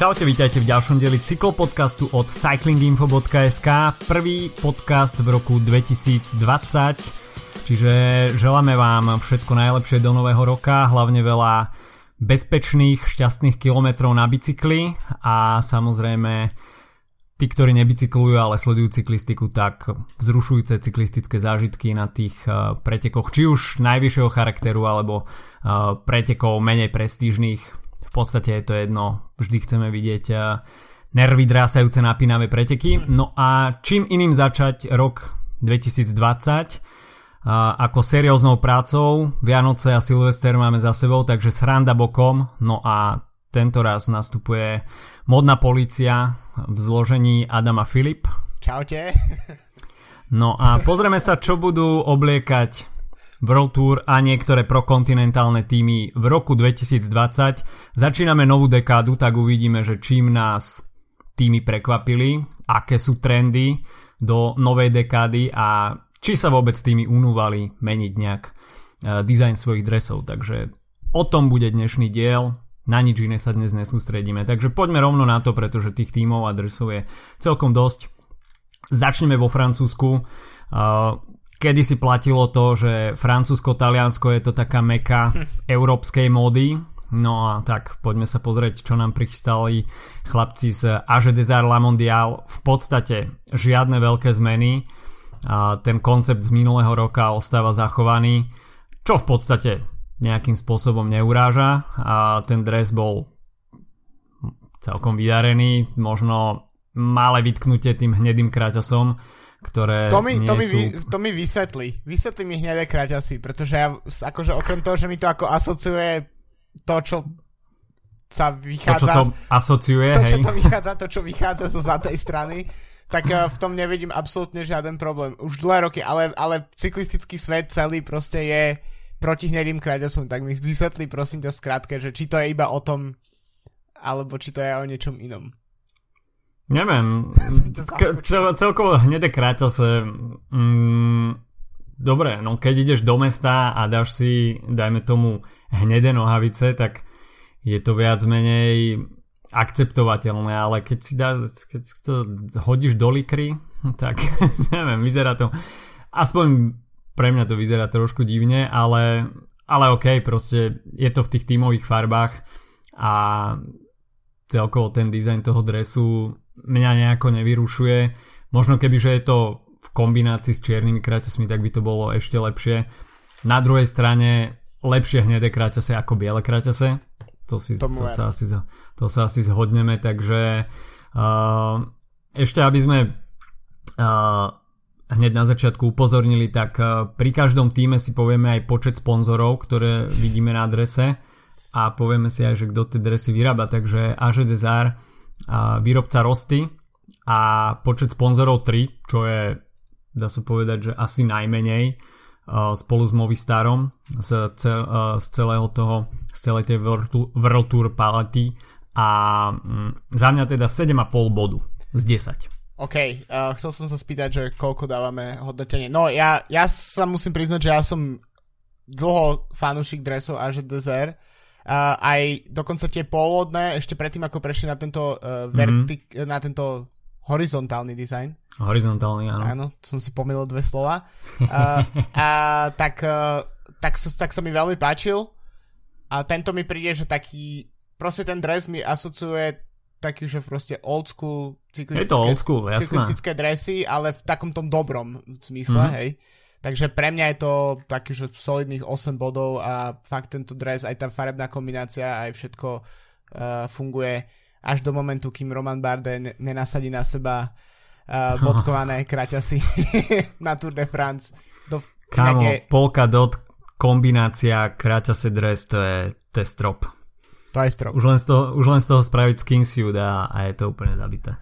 Čaute, vítajte v ďalšom dieli cyklopodcastu od cyclinginfo.sk Prvý podcast v roku 2020 Čiže želáme vám všetko najlepšie do nového roka Hlavne veľa bezpečných, šťastných kilometrov na bicykli A samozrejme tí, ktorí nebicyklujú, ale sledujú cyklistiku, tak vzrušujúce cyklistické zážitky na tých eh, pretekoch, či už najvyššieho charakteru, alebo eh, pretekov menej prestížnych v podstate je to jedno, vždy chceme vidieť eh, nervy drásajúce napínavé preteky. No a čím iným začať rok 2020 eh, ako serióznou prácou. Vianoce a Silvester máme za sebou, takže sranda bokom. No a tento raz nastupuje modná policia v zložení Adama Filip. Čaute. No a pozrieme sa, čo budú obliekať World Tour a niektoré prokontinentálne týmy v roku 2020. Začíname novú dekádu, tak uvidíme, že čím nás týmy prekvapili, aké sú trendy do novej dekády a či sa vôbec týmy unúvali meniť nejak e, dizajn svojich dresov. Takže o tom bude dnešný diel. Na nič iné sa dnes nesústredíme. Takže poďme rovno na to, pretože tých tímov a dresov je celkom dosť. Začneme vo Francúzsku. Kedy si platilo to, že Francúzsko-Taliansko je to taká meka hm. európskej módy. No a tak poďme sa pozrieť, čo nám prichystali chlapci z Age des Arts La Mondial. V podstate žiadne veľké zmeny. A ten koncept z minulého roka ostáva zachovaný, čo v podstate nejakým spôsobom neuráža. A ten dres bol celkom vydarený, možno malé vytknutie tým hnedým kraťasom ktoré to mi, nie to mi, sú... vy, to mi vysvetli. Vysvetli mi hnedé kraťasy, pretože ja, akože okrem toho, že mi to ako asociuje to, čo sa vychádza... To, čo to asociuje, to, hej. čo to vychádza, to, čo vychádza zo zatej strany, tak uh, v tom nevidím absolútne žiaden problém. Už dlhé roky, ale, ale cyklistický svet celý proste je proti hnedým kraťasom, tak mi vysvetli prosím ťa skrátke, že či to je iba o tom, alebo či to je o niečom inom. Neviem, cel, celkovo hnedé kráťase mm, dobre, no keď ideš do mesta a dáš si, dajme tomu, hnedé nohavice, tak je to viac menej akceptovateľné, ale keď si dá, keď to hodíš do likry, tak neviem, vyzerá to, aspoň pre mňa to vyzerá trošku divne, ale, ale ok, proste je to v tých tímových farbách a celkovo ten dizajn toho dresu mňa nejako nevyrušuje. Možno keby, že je to v kombinácii s čiernymi kraťasmi, tak by to bolo ešte lepšie. Na druhej strane lepšie hnedé kraťase ako biele kraťase. To, si, to, sa asi, to sa asi zhodneme, takže uh, ešte aby sme uh, hneď na začiatku upozornili, tak pri každom týme si povieme aj počet sponzorov, ktoré vidíme na adrese a povieme si aj, že kto tie dresy vyrába, takže AG Desar výrobca Rosty a počet sponzorov 3, čo je dá sa povedať, že asi najmenej spolu s Movistarom z, cel, z celého toho z celej tej World Tour palety a mm, za mňa teda 7,5 bodu z 10. OK, uh, chcel som sa spýtať, že koľko dávame hodnotenie. No ja, ja sa musím priznať, že ja som dlho fanúšik dresov až desert Uh, aj dokonca tie pôvodné, ešte predtým ako prešli na tento, uh, vertik- mm-hmm. na tento horizontálny dizajn. Horizontálny, áno. Áno, som si pomýlil dve slova. Uh, a tak, uh, tak, tak sa mi veľmi páčil. A tento mi príde, že taký, proste ten dres mi asociuje taký, že proste old school cyklistické, Je to old school, cyklistické dresy, ale v takom tom dobrom zmysle, mm-hmm. hej. Takže pre mňa je to taký, že solidných 8 bodov a fakt tento dres, aj tá farebná kombinácia, aj všetko uh, funguje až do momentu, kým Roman Bardet nenasadí na seba uh, bodkované kraťasy na Tour de France. Do, Kámo, je... polka dot kombinácia kraťase dres, to je, to je strop. To je strop. Už len z toho, už len z toho spraviť skin suit a, a je to úplne zabité.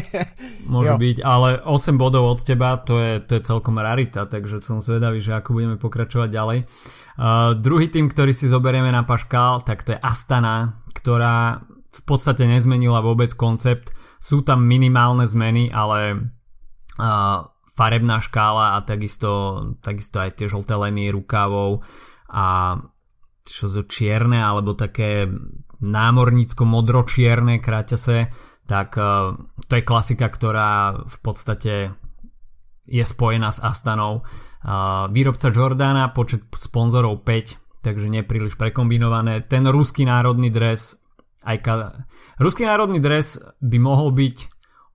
Môže byť, ale 8 bodov od teba, to je, to je celkom rarita, takže som zvedavý, že ako budeme pokračovať ďalej. Uh, druhý tým, ktorý si zoberieme na Paškal, tak to je Astana, ktorá v podstate nezmenila vôbec koncept. Sú tam minimálne zmeny, ale uh, farebná škála a takisto, takisto aj tie žlté lemy rukávov a čo sú čierne alebo také námornícko-modročierne kraťase, tak uh, to je klasika, ktorá v podstate je spojená s Astanou. Uh, výrobca Jordana, počet sponzorov 5, takže nepríliš prekombinované. Ten ruský národný dres, aj ka- ruský národný dres by mohol byť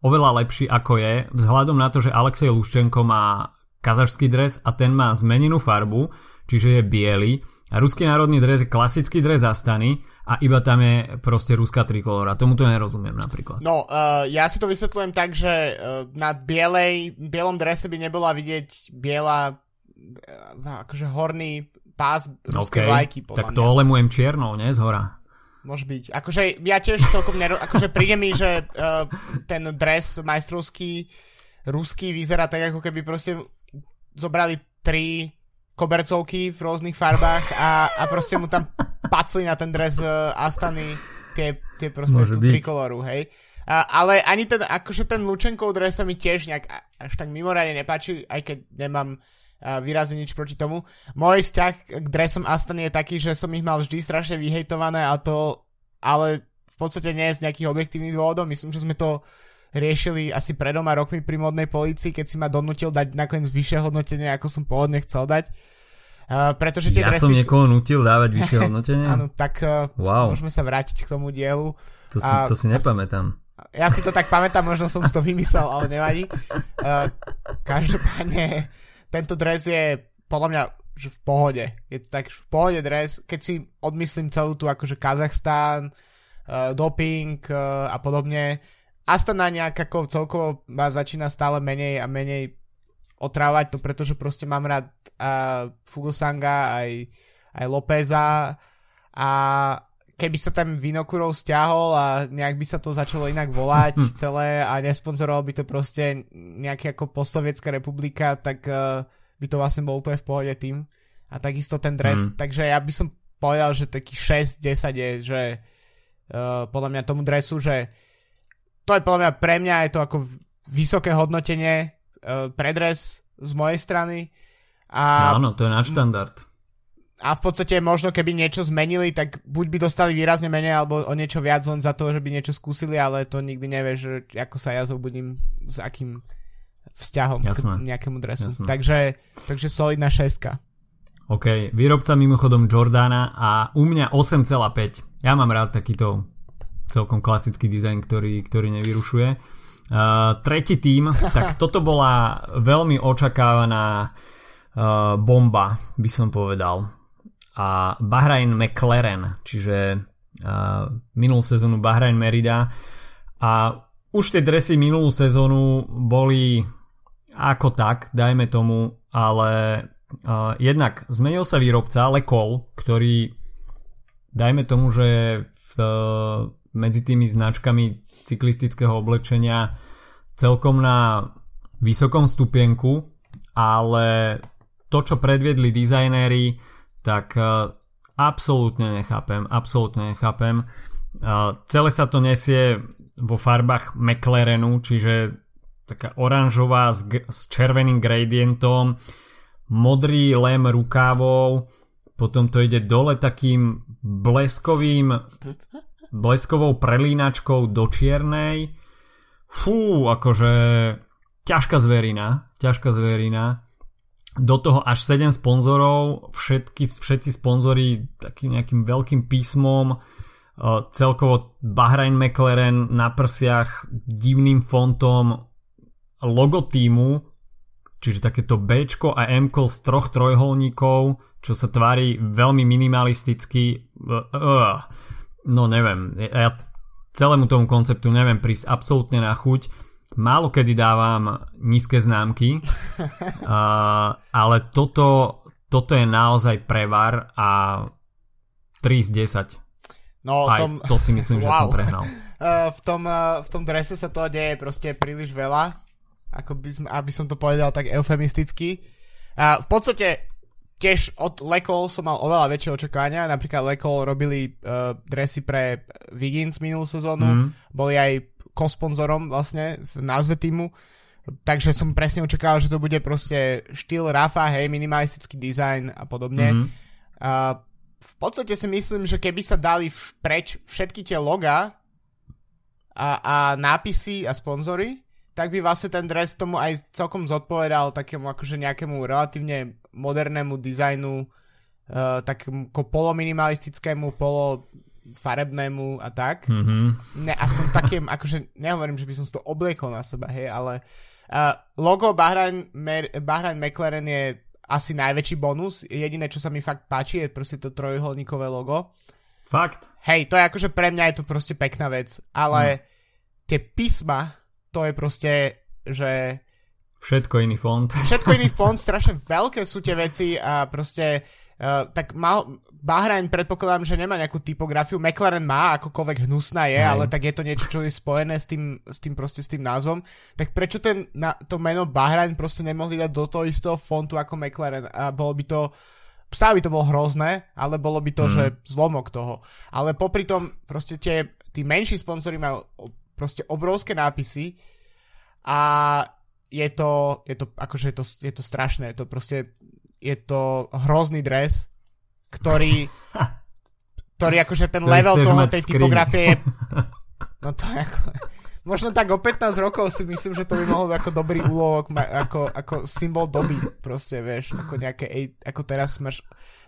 oveľa lepší ako je, vzhľadom na to, že Alexej Luščenko má kazašský dres a ten má zmenenú farbu, čiže je biely. A ruský národný dres je klasický dres Astany a iba tam je proste ruská trikolora. Tomu to nerozumiem napríklad. No, uh, ja si to vysvetľujem tak, že uh, na bielej, bielom drese by nebola vidieť biela uh, akože horný pás ruskej okay, vlajky. Tak to olemujem čiernou, nie? Z hora. Môže byť. Akože ja tiež celkom nero... akože príde mi, že uh, ten dres majstrovský ruský vyzerá tak, ako keby proste zobrali tri kobercovky v rôznych farbách a, a proste mu tam pacli na ten dres uh, Astany tie, tie proste Môže tú byť. trikoloru, hej. A, ale ani ten, akože ten Lučenkov dres sa mi tiež nejak až tak mimoriadne nepáči, aj keď nemám uh, výrazne nič proti tomu. Môj vzťah k dresom Astany je taký, že som ich mal vždy strašne vyhejtované a to, ale v podstate nie z nejakých objektívnych dôvodov. Myslím, že sme to riešili asi pred doma rokmi pri modnej policii, keď si ma donútil dať nakoniec vyššie hodnotenie, ako som pôvodne chcel dať. Uh, pretože tie ja dresy som niekoho nutil dávať vyššie hodnotenie? Áno, tak uh, wow. môžeme sa vrátiť k tomu dielu. To si, to si nepamätám. Ja si to tak pamätám, možno som si to vymyslel, ale nevadí. Uh, každopádne, tento dres je podľa mňa že v pohode. Je to tak v pohode dres, keď si odmyslím celú tú akože Kazachstán, uh, doping uh, a podobne, Astana nejak ako celkovo ma začína stále menej a menej otrávať to, pretože proste mám rád uh, Fugosanga aj, aj Lópeza a keby sa tam Vinokurov stiahol a nejak by sa to začalo inak volať celé a nesponzoroval by to proste nejaká ako postsovietská republika, tak uh, by to vlastne bol úplne v pohode tým. A takisto ten dres. Mm. Takže ja by som povedal, že taký 6-10 je, že uh, podľa mňa tomu dresu, že to je podľa mňa, pre mňa je to ako vysoké hodnotenie uh, predres z mojej strany. A, Áno, to je náš štandard. A v podstate možno keby niečo zmenili, tak buď by dostali výrazne menej, alebo o niečo viac len za to, že by niečo skúsili, ale to nikdy nevieš, ako sa ja zobudím s akým vzťahom Jasné. k nejakému dresu. Jasné. Takže, takže solidná šestka. OK, výrobca mimochodom Jordana a u mňa 8,5. Ja mám rád takýto celkom klasický dizajn, ktorý, ktorý nevyrušuje. Uh, tretí tým, tak toto bola veľmi očakávaná uh, bomba, by som povedal. A Bahrain McLaren, čiže uh, minulú sezónu Bahrain Merida. A už tie dresy minulú sezónu boli ako tak, dajme tomu, ale uh, jednak zmenil sa výrobca Lekol, ktorý dajme tomu, že v medzi tými značkami cyklistického oblečenia celkom na vysokom stupienku, ale to, čo predviedli dizajnéri, tak uh, absolútne nechápem, absolútne nechápem. Uh, celé sa to nesie vo farbách McLarenu, čiže taká oranžová s, s červeným gradientom, modrý lem rukávov, potom to ide dole takým bleskovým bleskovou prelínačkou do čiernej. Fú, akože ťažká zverina, ťažká zverina. Do toho až 7 sponzorov, všetky, všetci sponzori takým nejakým veľkým písmom, celkovo Bahrain McLaren na prsiach divným fontom logo týmu, čiže takéto B a M z troch trojholníkov, čo sa tvári veľmi minimalisticky. Uh, uh no neviem, ja celému tomu konceptu neviem prísť absolútne na chuť. Málo kedy dávam nízke známky, uh, ale toto, toto je naozaj prevar a 3 z 10. No, Aj, tom... to si myslím, wow. že som prehnal. Uh, v, tom, uh, v tom drese sa to deje proste príliš veľa, ako by som, aby som to povedal tak eufemisticky. Uh, v podstate tiež od Lekol som mal oveľa väčšie očakávania. Napríklad Lekol robili uh, dresy pre Wiggins minulú sezónu. Mm. Boli aj kosponzorom vlastne v názve týmu. Takže som presne očakával, že to bude proste štýl Rafa, hej, minimalistický dizajn a podobne. Mm. Uh, v podstate si myslím, že keby sa dali preč všetky tie loga a, a nápisy a sponzory, tak by vlastne ten dres tomu aj celkom zodpovedal takému akože nejakému relatívne modernému dizajnu, uh, takému polominimalistickému, polo farebnému a tak. Mm-hmm. Ne, aspoň takým, akože nehovorím, že by som si to obliekol na seba, hej, ale uh, logo Bahrain, Mer- Bahrain McLaren je asi najväčší bonus. Jediné, čo sa mi fakt páči, je proste to trojuholníkové logo. Fakt? Hej, to je akože pre mňa je to proste pekná vec, ale mm. tie písma, to je proste, že... Všetko iný font. Všetko iný font, strašne veľké sú tie veci a proste uh, tak mal, Bahrain predpokladám, že nemá nejakú typografiu, McLaren má, akokoľvek hnusná je, Hej. ale tak je to niečo, čo je spojené s tým, s tým proste s tým názvom. Tak prečo ten, na, to meno Bahrain proste nemohli dať do toho istého fontu ako McLaren a bolo by to stále by to bolo hrozné, ale bolo by to, mm. že zlomok toho. Ale popri tom proste tie, tí menší sponsory majú proste obrovské nápisy a je to, je to akože je to, je to strašné, je to proste je to hrozný dres ktorý, ktorý akože ten ktorý level toho, tej typografie je... No to je ako... Možno tak o 15 rokov si myslím, že to by mohol byť ako dobrý úlovok, ako, ako symbol doby, proste, vieš, ako nejaké, ako teraz máš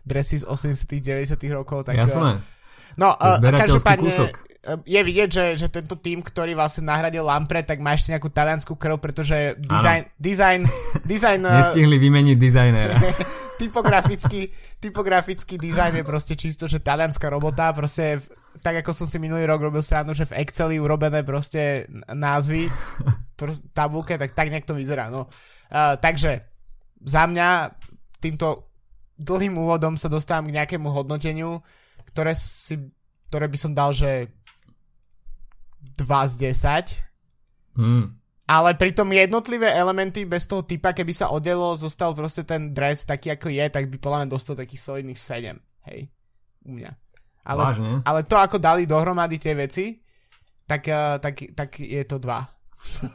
dresy z 80 90 rokov, tak... Jasné. No, uh, každopádne je vidieť, že, že tento tým, ktorý vlastne nahradil Lampre, tak má ešte nejakú taliansku krv, pretože design, design, design... Nestihli vymeniť dizajnera. typografický, typografický dizajn je proste čisto, že talianská robota, proste tak ako som si minulý rok robil stranu, že v Exceli urobené proste názvy, proste, tabulke, tak tak nejak to vyzerá, no. Uh, takže za mňa týmto dlhým úvodom sa dostávam k nejakému hodnoteniu, ktoré si, ktoré by som dal, že 2 z 10. Mm ale pritom jednotlivé elementy bez toho typa, keby sa oddelo, zostal proste ten dres taký ako je, tak by podľa mňa dostal takých solidných 7, hej, u mňa. Ale, Vážne? ale to, ako dali dohromady tie veci, tak, uh, tak, tak je to 2.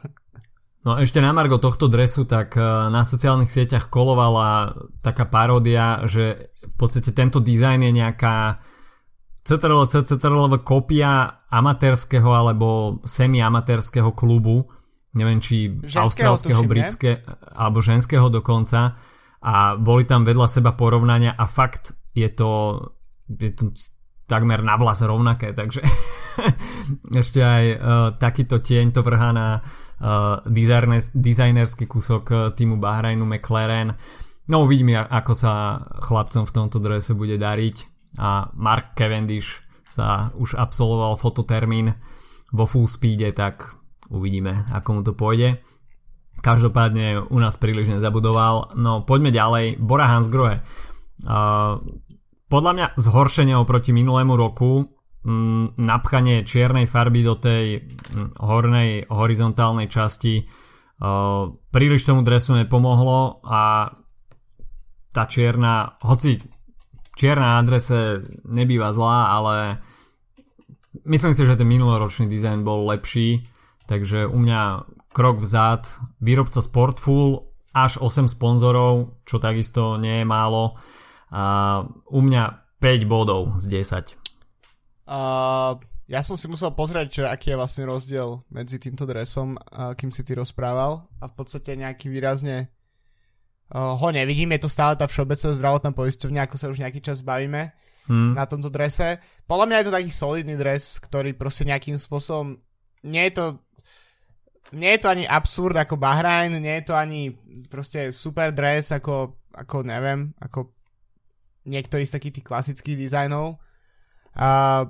no ešte na margo tohto dresu, tak uh, na sociálnych sieťach kolovala taká paródia, že v podstate tento dizajn je nejaká CTRL, CTRL kopia amatérskeho alebo semi-amatérskeho klubu, neviem či austrálskeho, britské alebo ženského dokonca. A boli tam vedľa seba porovnania a fakt je to, je to takmer na vlas rovnaké, takže ešte aj uh, takýto tieň to vrhá na uh, dizajnerský kúsok uh, týmu Bahrainu McLaren. No uvidíme, ako sa chlapcom v tomto drese bude dariť a Mark Cavendish sa už absolvoval fototermín vo full speede, tak Uvidíme, ako mu to pôjde. Každopádne u nás príliš nezabudoval. No poďme ďalej. Bora Hansgrohe. Uh, podľa mňa zhoršenie oproti minulému roku m, napchanie čiernej farby do tej m, hornej horizontálnej časti uh, príliš tomu dresu nepomohlo a tá čierna, hoci čierna na adrese nebýva zlá, ale myslím si, že ten minuloročný dizajn bol lepší Takže u mňa krok vzad, výrobca Sportful, až 8 sponzorov, čo takisto nie je málo. A u mňa 5 bodov z 10. Uh, ja som si musel pozrieť, že aký je vlastne rozdiel medzi týmto dresom, uh, kým si ty rozprával a v podstate nejaký výrazne ho nevidím, je to stále tá všeobecná zdravotná poisťovňa, ako sa už nejaký čas bavíme hmm. na tomto drese. Podľa mňa je to taký solidný dres, ktorý proste nejakým spôsobom nie je to nie je to ani absurd ako Bahrain, nie je to ani proste super dress ako, ako neviem, ako niektorý z takých tých klasických dizajnov. A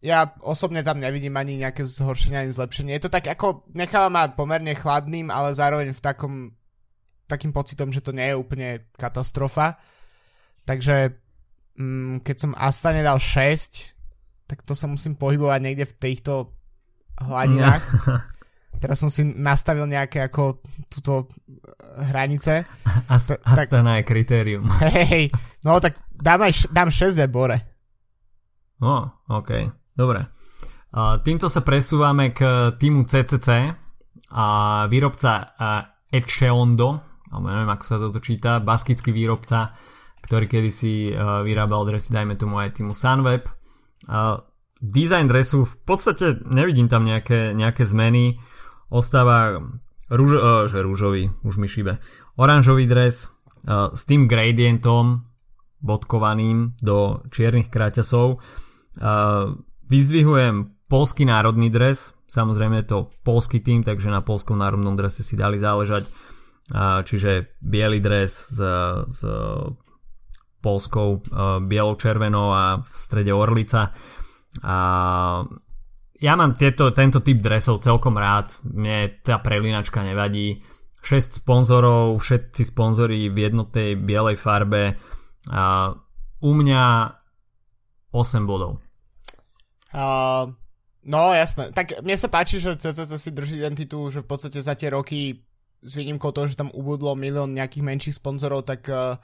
ja osobne tam nevidím ani nejaké zhoršenie, ani zlepšenie. Je to tak ako, necháva ma pomerne chladným, ale zároveň v takom takým pocitom, že to nie je úplne katastrofa. Takže mm, keď som Astane dal 6, tak to sa musím pohybovať niekde v týchto hladinách. Teraz som si nastavil nejaké ako túto eh, hranice. As, tak, Astana je kritérium. Hej, no tak dám, aj, dám 6 bore. O, ok, dobre. Uh, týmto sa presúvame k týmu CCC a výrobca uh, Echeondo, alebo neviem ako sa toto číta, baskický výrobca, ktorý kedysi uh, vyrábal dresy, dajme tomu aj týmu Sunweb. Uh, design dresu, v podstate nevidím tam nejaké, nejaké zmeny. Ostáva rúž, uh, že rúžový, už mi šíbe, oranžový dres s tým gradientom bodkovaným do čiernych kráťasov. Uh, vyzdvihujem polský národný dres, samozrejme je to polský tým, takže na polskom národnom drese si dali záležať. Čiže biely dres s, s polskou uh, bielo-červenou a v strede orlica. A ja mám tieto, tento typ dresov celkom rád. Mne tá prelinačka nevadí. 6 sponzorov, všetci sponzori v jednotnej bielej farbe. A u mňa 8 bodov. Uh, no jasné. Tak mne sa páči, že CCC si drží identitu, že v podstate za tie roky s výnimkou toho, že tam ubudlo milión nejakých menších sponzorov, tak uh,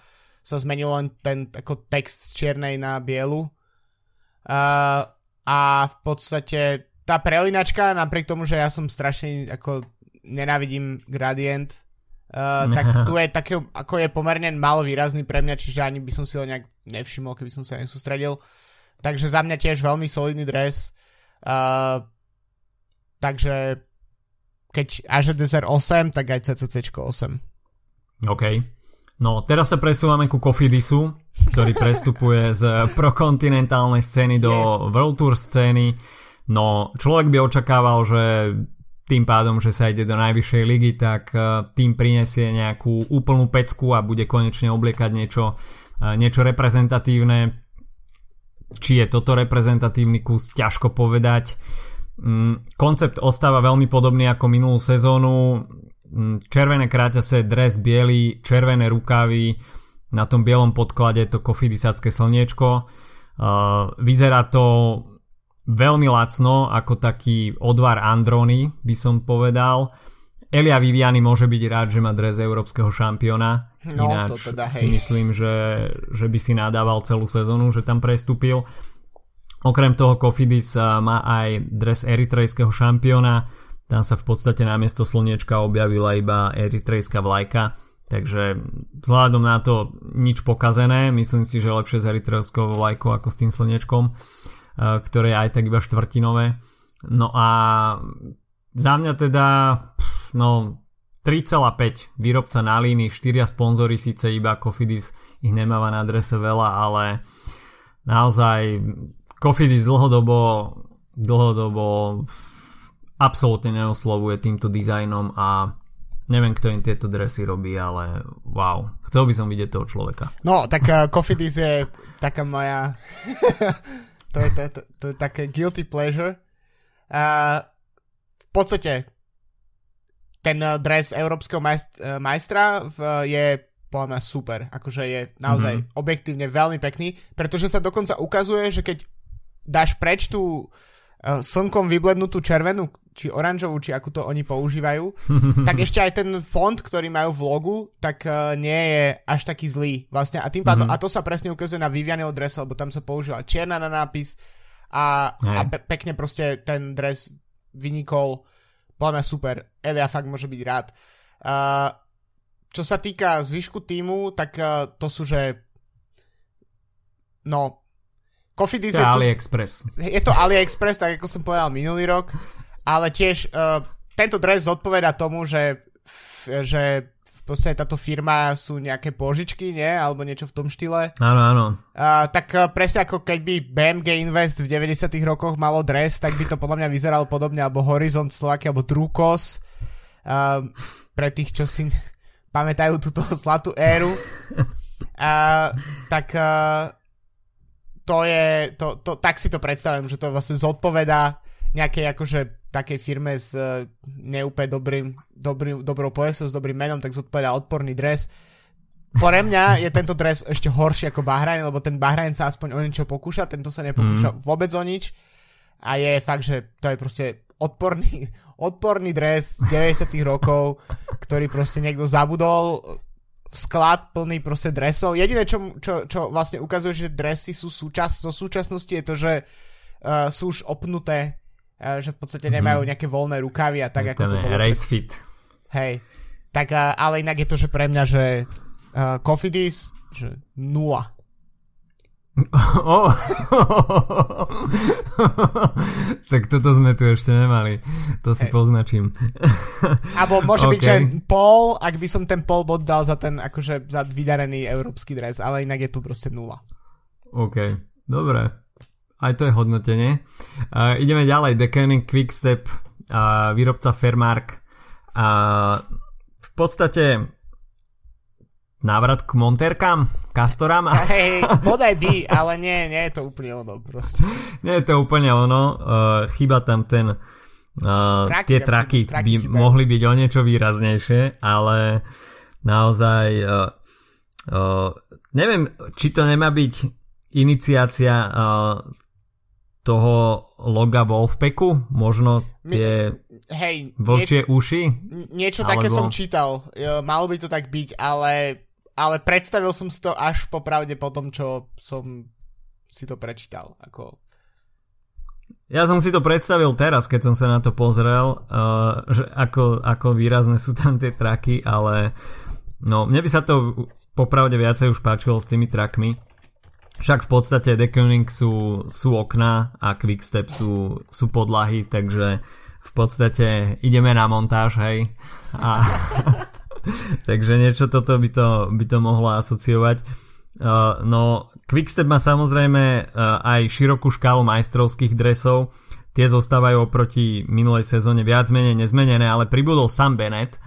sa zmenil len ten ako text z čiernej na bielu. Uh, a v podstate tá prelinačka, napriek tomu, že ja som strašne ako nenávidím gradient, uh, tak tu je také, ako je pomerne malo výrazný pre mňa, čiže ani by som si ho nejak nevšimol, keby som sa nesústredil. Takže za mňa tiež veľmi solidný dres. Uh, takže keď AŽDZR 8, tak aj CCC 8. OK. No, teraz sa presúvame ku Kofidisu, ktorý prestupuje z prokontinentálnej scény do yes. World Tour scény. No, človek by očakával, že tým pádom, že sa ide do najvyššej ligy, tak e, tým prinesie nejakú úplnú pecku a bude konečne obliekať niečo, e, niečo reprezentatívne. Či je toto reprezentatívny kus, ťažko povedať. Mm, koncept ostáva veľmi podobný ako minulú sezónu Mm, červené kráťase, dres biely, červené rukávy, na tom bielom podklade to kofidisácké slniečko. Uh, vyzerá to veľmi lacno, ako taký odvar Androny, by som povedal. Elia Viviani môže byť rád, že má dres európskeho šampióna. No, Ináč to teda, hej. si myslím, že, že by si nadával celú sezónu, že tam prestúpil. Okrem toho Kofidis uh, má aj dres eritrejského šampióna tam sa v podstate namiesto slniečka objavila iba eritrejská vlajka, takže vzhľadom na to nič pokazené, myslím si, že lepšie s eritrejskou vlajkou ako s tým slniečkom, eh, ktoré je aj tak iba štvrtinové. No a za mňa teda no 3,5 výrobca na línii, 4 sponzory, síce iba Cofidis ich nemáva na adrese veľa, ale naozaj Cofidis dlhodobo dlhodobo absolútne neoslovuje týmto dizajnom a neviem, kto im tieto dresy robí, ale wow, chcel by som vidieť toho človeka. No, tak uh, je taká moja to, je, to, to, to je také guilty pleasure. Uh, v podstate ten uh, dres európskeho majst- uh, majstra v, uh, je podľa mňa super. Akože je naozaj mm-hmm. objektívne veľmi pekný, pretože sa dokonca ukazuje, že keď dáš preč tú uh, slnkom vyblednutú červenú či oranžovú, či akú to oni používajú, tak ešte aj ten font, ktorý majú v logu, tak uh, nie je až taký zlý vlastne. A tým pádom, mm-hmm. a to sa presne ukazuje na Vivianeho drese, lebo tam sa používa čierna na nápis a, a pe- pekne proste ten dres vynikol. Podľa mňa super. Elia fakt môže byť rád. Uh, čo sa týka zvyšku týmu, tak uh, to sú, že no Coffee to je AliExpress. Je to AliExpress, tak ako som povedal minulý rok ale tiež uh, tento dres zodpoveda tomu, že, že v podstate táto firma sú nejaké požičky, nie? Alebo niečo v tom štýle. Áno, áno. Uh, tak uh, presne ako keď by BMG Invest v 90 rokoch malo dres, tak by to podľa mňa vyzeralo podobne, alebo Horizont Slovakia, alebo Trukos. Uh, pre tých, čo si pamätajú túto zlatú éru. Uh, tak uh, to je, to, to, tak si to predstavujem, že to vlastne zodpoveda nejakej akože takej firme s uh, neúplne dobrým, dobrým, dobrou pojesom, s dobrým menom, tak zodpovedá odporný dres. Pre mňa je tento dres ešte horší ako Bahrajn, lebo ten Bahrajn sa aspoň o niečo pokúša, tento sa nepokúša mm. vôbec o nič a je fakt, že to je proste odporný, odporný dres z 90 rokov, ktorý proste niekto zabudol sklad plný proste dresov. Jediné, čo, čo, čo vlastne ukazuje, že dresy sú súčasť zo súčasnosti je to, že uh, sú už opnuté že v podstate nemajú mhm. nejaké voľné rukavy a tak, ako to bolo. Race fit. Hej. Tak, ale inak je to, že pre mňa, že uh, Cofidis že nula. Oh. tak toto sme tu ešte nemali. To si hey. poznačím. Abo môže okay. byť, že pol, ak by som ten pol bod dal za ten akože za vydarený európsky dres, ale inak je tu proste nula. OK, dobre. Aj to je hodnotenie. Uh, ideme ďalej. Decaying Quickstep, uh, výrobca Fairmark. Uh, v podstate návrat k Monterkám, Kastorám. Hej, bodaj by, ale nie, nie je to úplne ono proste. Nie je to úplne ono, uh, chyba tam ten uh, traky, tie traky, traky by chybajú. mohli byť o niečo výraznejšie, ale naozaj uh, uh, neviem, či to nemá byť iniciácia uh, toho loga Wolfpacku, možno tie hej, vlčie nie, uši? Niečo alebo... také som čítal, malo by to tak byť, ale ale predstavil som si to až popravde po tom, čo som si to prečítal. Ako... Ja som si to predstavil teraz, keď som sa na to pozrel, uh, že ako, ako výrazné sú tam tie traky, ale no, mne by sa to popravde viacej už páčilo s tými trakmi. Však v podstate Deconing sú, sú okná a Quickstep sú, sú podlahy, takže v podstate ideme na montáž, hej. A, Takže niečo toto by to, by to mohlo asociovať. Uh, no, Quickstep má samozrejme uh, aj širokú škálu majstrovských dresov. Tie zostávajú oproti minulej sezóne viac menej nezmenené, ale pribudol Sam Bennett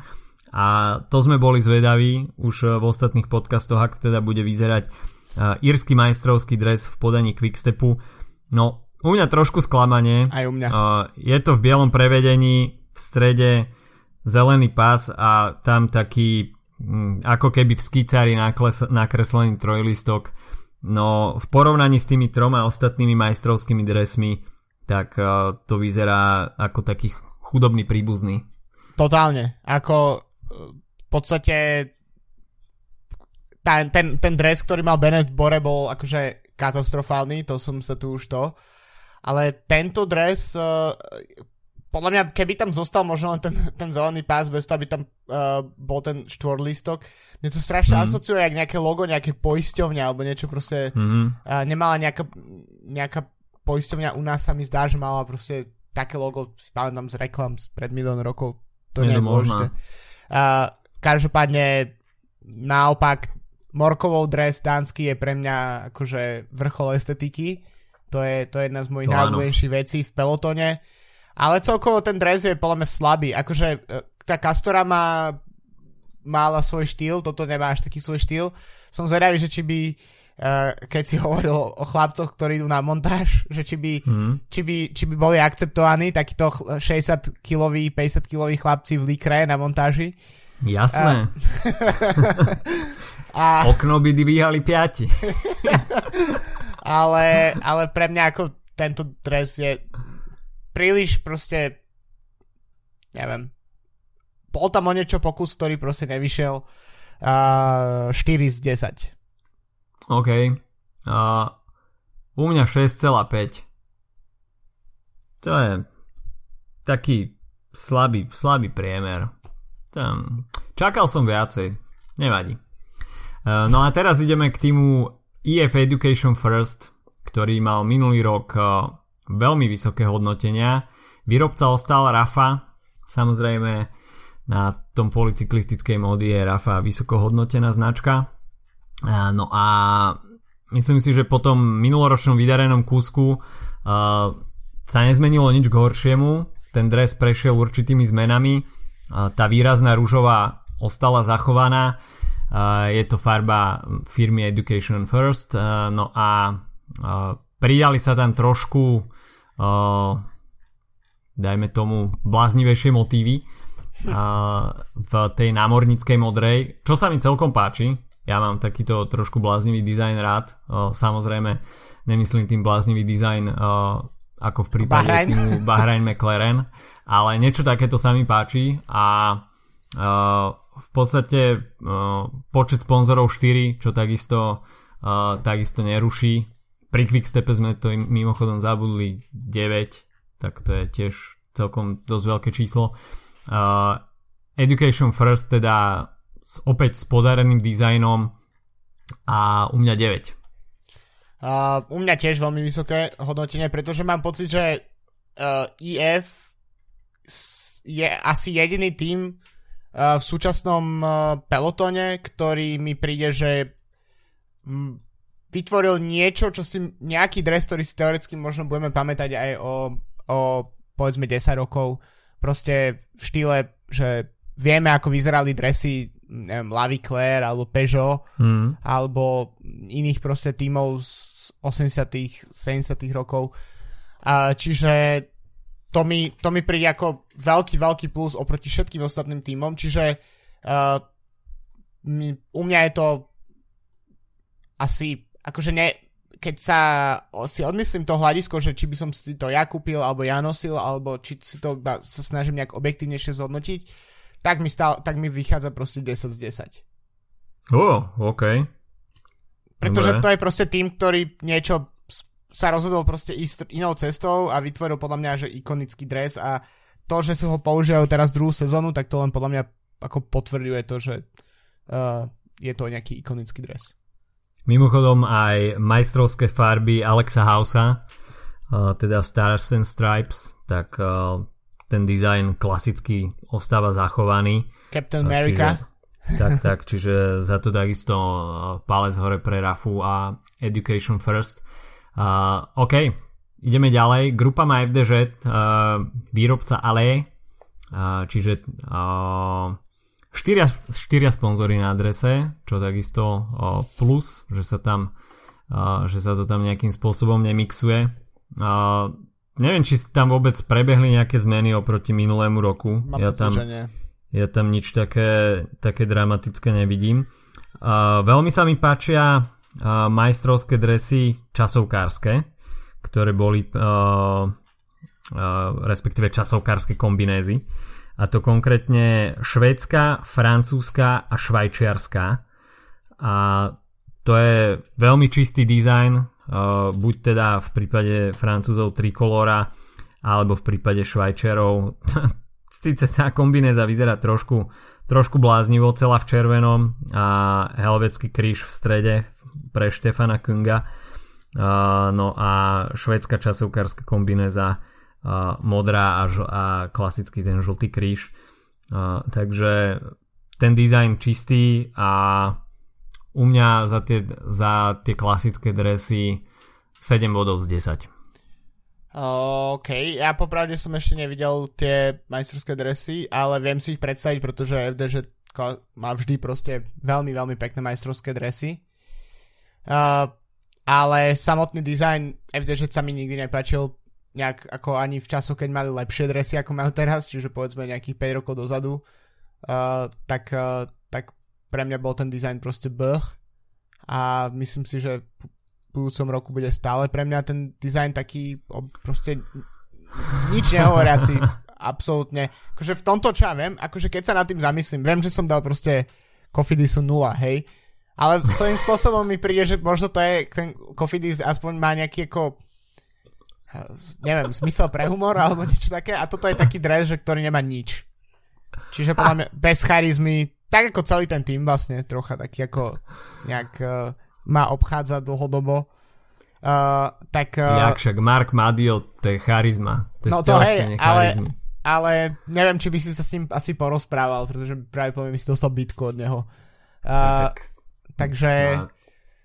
a to sme boli zvedaví už uh, v ostatných podcastoch, ako teda bude vyzerať uh, írsky majstrovský dres v podaní Quickstepu. No, u mňa trošku sklamanie. Aj u mňa. Uh, je to v bielom prevedení v strede zelený pás a tam taký mm, ako keby v skicári nakreslený trojlistok. No v porovnaní s tými troma ostatnými majstrovskými dresmi tak uh, to vyzerá ako taký chudobný príbuzný. Totálne. Ako v podstate ten, ten, ten dres, ktorý mal Bennett Bore bol akože katastrofálny, to som sa tu už to. Ale tento dres uh, podľa mňa, keby tam zostal možno len ten, ten zelený pás bez toho, aby tam uh, bol ten štvorlistok, mne to strašne mm. asociuje jak nejaké logo, nejaké poisťovňa alebo niečo proste mm. uh, nemala nejaká, nejaká poisťovňa u nás sa mi zdá, že mala proste také logo, si pamätám z reklam pred milión rokov, to nie je dôležité. Uh, každopádne naopak Morkovou dres dánsky je pre mňa akože vrchol estetiky. To je, to je jedna z mojich najobľúbenejších vecí v pelotone. Ale celkovo ten dres je podľa mňa slabý. Akože e, tá Castora má mala svoj štýl, toto nemá až taký svoj štýl. Som zvedavý, že či by uh, keď si hovoril o chlapcoch, ktorí idú na montáž, že či by, mm. či by, či by boli akceptovaní takíto 60-kiloví, 50-kiloví chlapci v líkre na montáži. Jasné. A... a... Okno by dvíhali piati. ale, ale pre mňa ako tento dres je príliš proste neviem bol tam o niečo pokus, ktorý proste nevyšiel uh, 4 z 10 OK. Uh, u mňa 6,5 to je taký slabý, slabý priemer. Tam, čakal som viacej. Nevadí. Uh, no a teraz ideme k týmu EF Education First ktorý mal minulý rok uh, veľmi vysoké hodnotenia. Výrobca ostal Rafa, samozrejme na tom policyklistickej módy je Rafa vysoko hodnotená značka. No a myslím si, že po tom minuloročnom vydarenom kúsku sa nezmenilo nič k horšiemu. Ten dres prešiel určitými zmenami. Tá výrazná rúžová ostala zachovaná. Je to farba firmy Education First. No a pridali sa tam trošku uh, dajme tomu bláznivejšie motívy uh, v tej námornickej modrej, čo sa mi celkom páči. Ja mám takýto trošku bláznivý dizajn rád. Uh, samozrejme, nemyslím tým bláznivý dizajn uh, ako v prípade Bahrain. týmu Bahrain McLaren, ale niečo takéto sa mi páči a uh, v podstate uh, počet sponzorov 4, čo takisto, uh, takisto neruší pri Quickstepe sme to mimochodom zabudli 9, tak to je tiež celkom dosť veľké číslo. Uh, Education First teda s, opäť s podareným dizajnom a u mňa 9. Uh, u mňa tiež veľmi vysoké hodnotenie, pretože mám pocit, že uh, EF je asi jediný tým uh, v súčasnom uh, pelotone, ktorý mi príde, že m, vytvoril niečo, čo si nejaký dres, ktorý si teoreticky možno budeme pamätať aj o, o povedzme 10 rokov, proste v štýle, že vieme, ako vyzerali dresy neviem, Lavy Claire alebo Peugeot mm. alebo iných proste tímov z 80 70 rokov. A, čiže to mi, to mi príde ako veľký, veľký plus oproti všetkým ostatným tímom, čiže uh, mi, u mňa je to asi, akože ne, keď sa si odmyslím to hľadisko, že či by som si to ja kúpil, alebo ja nosil, alebo či si to sa snažím nejak objektívnejšie zhodnotiť, tak mi, stál, tak mi vychádza proste 10 z 10. Ó, oh, OK. Pretože Dobre. to je proste tým, ktorý niečo sa rozhodol proste ísť inou cestou a vytvoril podľa mňa, že ikonický dres a to, že si ho používajú teraz druhú sezónu, tak to len podľa mňa ako potvrďuje to, že uh, je to nejaký ikonický dres. Mimochodom aj majstrovské farby Alexa Hausa, uh, teda Stars and Stripes, tak uh, ten dizajn klasicky ostáva zachovaný. Captain America. Čiže, tak, tak, čiže za to takisto uh, palec hore pre Rafu a Education First. Uh, OK, ideme ďalej. Grupa má FDŽ, uh, výrobca Ale, uh, čiže uh, štyria, štyria sponzory na adrese, čo takisto plus, že sa tam že sa to tam nejakým spôsobom nemixuje. Neviem, či tam vôbec prebehli nejaké zmeny oproti minulému roku. Mám ja tam, ja tam nič také, také dramatické nevidím. Veľmi sa mi páčia majstrovské dresy časovkárske, ktoré boli respektíve časovkárske kombinézy. A to konkrétne švédska, francúzska a švajčiarska. A to je veľmi čistý dizajn, Uh, buď teda v prípade Francúzov trikolora alebo v prípade Švajčerov síce tá kombinéza vyzerá trošku, trošku bláznivo, celá v červenom a helvecký kríž v strede pre Štefana Kunga uh, no a švedská časovkárska kombinéza modrá a, ž- a klasický ten žltý kríž takže ten dizajn čistý a u mňa za tie, za tie klasické dresy 7 bodov z 10. OK, ja popravde som ešte nevidel tie majstrovské dresy, ale viem si ich predstaviť, pretože FDŽ má vždy proste veľmi, veľmi pekné majstrovské dresy. Uh, ale samotný dizajn FDŽ sa mi nikdy nepáčil nejak ako ani v časoch, keď mali lepšie dresy ako majú teraz, čiže povedzme nejakých 5 rokov dozadu, uh, tak, uh, tak pre mňa bol ten dizajn proste bh a myslím si, že v budúcom roku bude stále pre mňa ten dizajn taký proste nič nehovoriaci absolútne. Akože v tomto, čo ja viem, akože keď sa nad tým zamyslím, viem, že som dal proste Cofidisu 0, hej, ale svojím spôsobom mi príde, že možno to je, ten Cofidis aspoň má nejaký ako neviem, zmysel pre humor alebo niečo také a toto je taký dres, že ktorý nemá nič. Čiže podľa mňa bez charizmy tak ako celý ten tým vlastne, trocha taký ako nejak uh, má obchádzať dlhodobo. Uh, tak, uh, Jak však Mark Madio, to je charizma. To je no to hej, ale, ale neviem, či by si sa s ním asi porozprával, pretože práve poviem, si dostal bitku od neho. Uh, tak, takže... Na,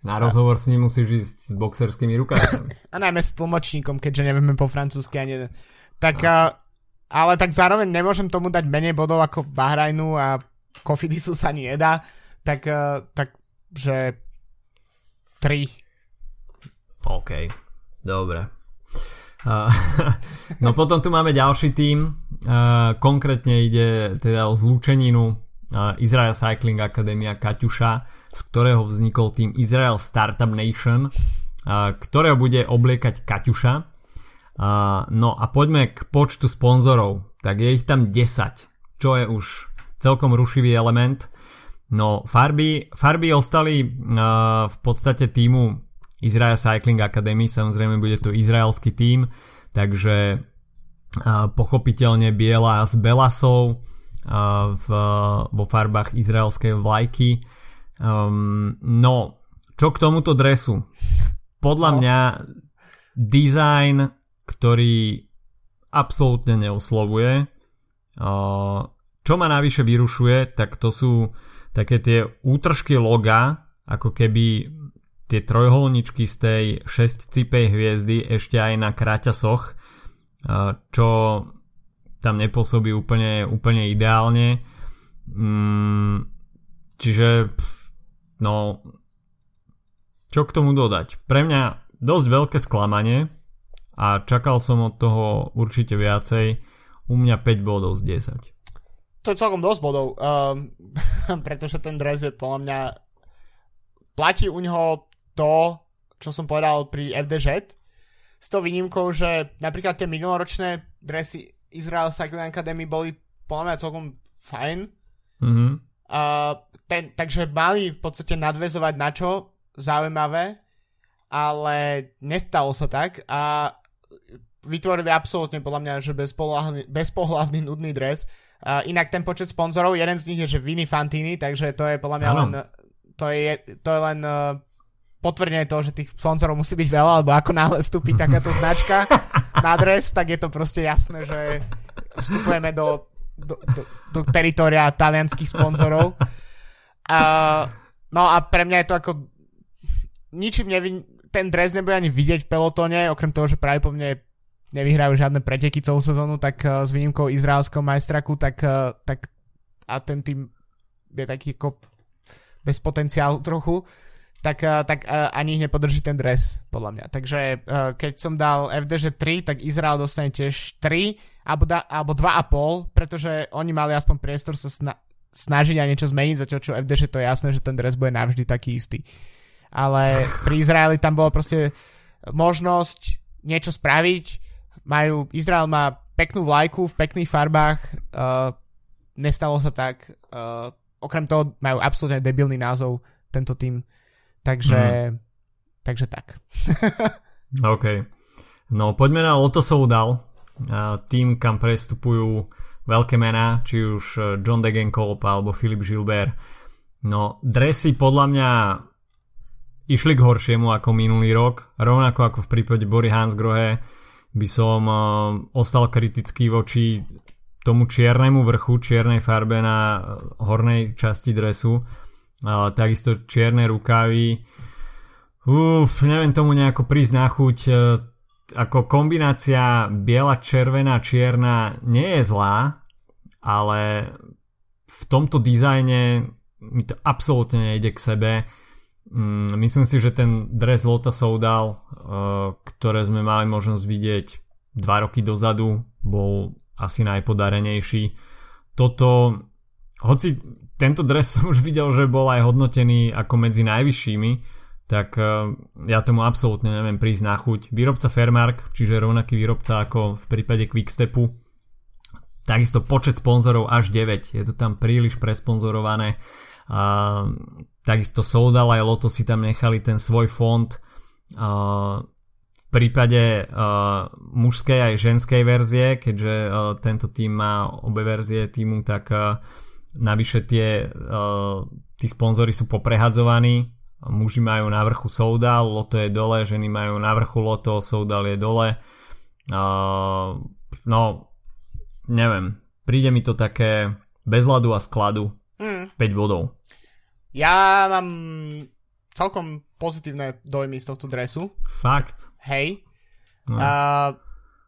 na rozhovor s ním musíš ísť s boxerskými rukávkami. A najmä s tlmočníkom, keďže nevieme po francúzsky ani... Tak, uh, ale tak zároveň nemôžem tomu dať menej bodov ako Bahrajnu a Kofidisu sa ani nedá, tak, uh, tak že 3. OK, dobre. Uh, no potom tu máme ďalší tým, uh, konkrétne ide teda o zlúčeninu uh, Israel Cycling Academia Kaťuša, z ktorého vznikol tým Israel Startup Nation, ktorého bude obliekať Kaťuša. No a poďme k počtu sponzorov. Tak je ich tam 10, čo je už celkom rušivý element. No farby, farby ostali v podstate týmu Israel Cycling Academy, samozrejme bude to izraelský tím, takže pochopiteľne biela s belasou v, vo farbách izraelskej vlajky. Um, no, čo k tomuto dresu? Podľa no. mňa design, ktorý absolútne neoslovuje. Čo ma navyše vyrušuje, tak to sú také tie útržky loga, ako keby tie trojholničky z tej 6 cipej hviezdy ešte aj na kráťasoch, čo tam nepôsobí úplne, úplne ideálne. Mm, čiže no čo k tomu dodať? Pre mňa dosť veľké sklamanie a čakal som od toho určite viacej. U mňa 5 bodov z 10. To je celkom dosť bodov, um, pretože ten dres je podľa mňa platí u neho to, čo som povedal pri FDŽ, s tou výnimkou, že napríklad tie minuloročné dresy Israel Cycling Academy boli podľa mňa celkom fajn. Mm-hmm. Uh, ten, takže mali v podstate nadvezovať na čo zaujímavé, ale nestalo sa tak a vytvorili absolútne podľa mňa, že bezpohlavný, bezpohlavný nudný dres. Uh, inak ten počet sponzorov, jeden z nich je, že Vini Fantini, takže to je podľa mňa ano. len to je, to je len uh, potvrdenie toho, že tých sponzorov musí byť veľa, alebo ako náhle vstúpi takáto značka na dres, tak je to proste jasné, že vstupujeme do, do, do, do teritoria talianských sponzorov. Uh, no a pre mňa je to ako ničím nevy, ten dres nebude ani vidieť v pelotone, okrem toho, že práve po mne nevyhrajú žiadne preteky celú sezónu, tak uh, s výnimkou izraelského majstraku, tak, uh, tak a ten tým je taký ako bez potenciálu trochu, tak, uh, tak uh, ani ich nepodrží ten dres, podľa mňa. Takže uh, keď som dal FDŽ 3, tak Izrael dostane tiež 3 alebo, da, alebo 2,5, pretože oni mali aspoň priestor sa sna- snažiť a niečo zmeniť, zatiaľ čo FDŽ to je jasné, že ten dres bude navždy taký istý. Ale pri Izraeli tam bolo proste možnosť niečo spraviť. Majú, Izrael má peknú vlajku v pekných farbách, uh, nestalo sa tak. Uh, okrem toho majú absolútne debilný názov tento tým Takže, mm. takže tak. OK. No poďme na Lotto Soudal. Tým, kam prestupujú veľké mená, či už e, John Degenkolb alebo Filip Gilbert. No, dresy podľa mňa išli k horšiemu ako minulý rok. Rovnako ako v prípade Bory Hansgrohe by som uh, ostal kritický voči tomu čiernemu vrchu, čiernej farbe na e, hornej časti dresu takisto čierne rukavy. Uf, neviem tomu nejako prísť na chuť. Ako kombinácia biela, červená, čierna nie je zlá, ale v tomto dizajne mi to absolútne nejde k sebe. Mm, myslím si, že ten dres Lota Soudal, e, ktoré sme mali možnosť vidieť dva roky dozadu, bol asi najpodarenejší. Toto, hoci tento dres som už videl, že bol aj hodnotený ako medzi najvyššími, tak uh, ja tomu absolútne neviem prísť na chuť. Výrobca Fairmark, čiže rovnaký výrobca ako v prípade Quickstepu, takisto počet sponzorov až 9, je to tam príliš presponzorované. Uh, takisto Soudal aj Loto si tam nechali ten svoj fond. Uh, v prípade uh, mužskej aj ženskej verzie, keďže uh, tento tým má obe verzie týmu, tak uh, Navyše tie, uh, tí sponzory sú poprehadzovaní. Muži majú na vrchu Soudal, Loto je dole, ženy majú na vrchu Loto, Soudal je dole. Uh, no, neviem. Príde mi to také bez ľadu a skladu. Mm. 5 bodov. Ja mám celkom pozitívne dojmy z tohto dresu. Fakt? Hej. No. Uh,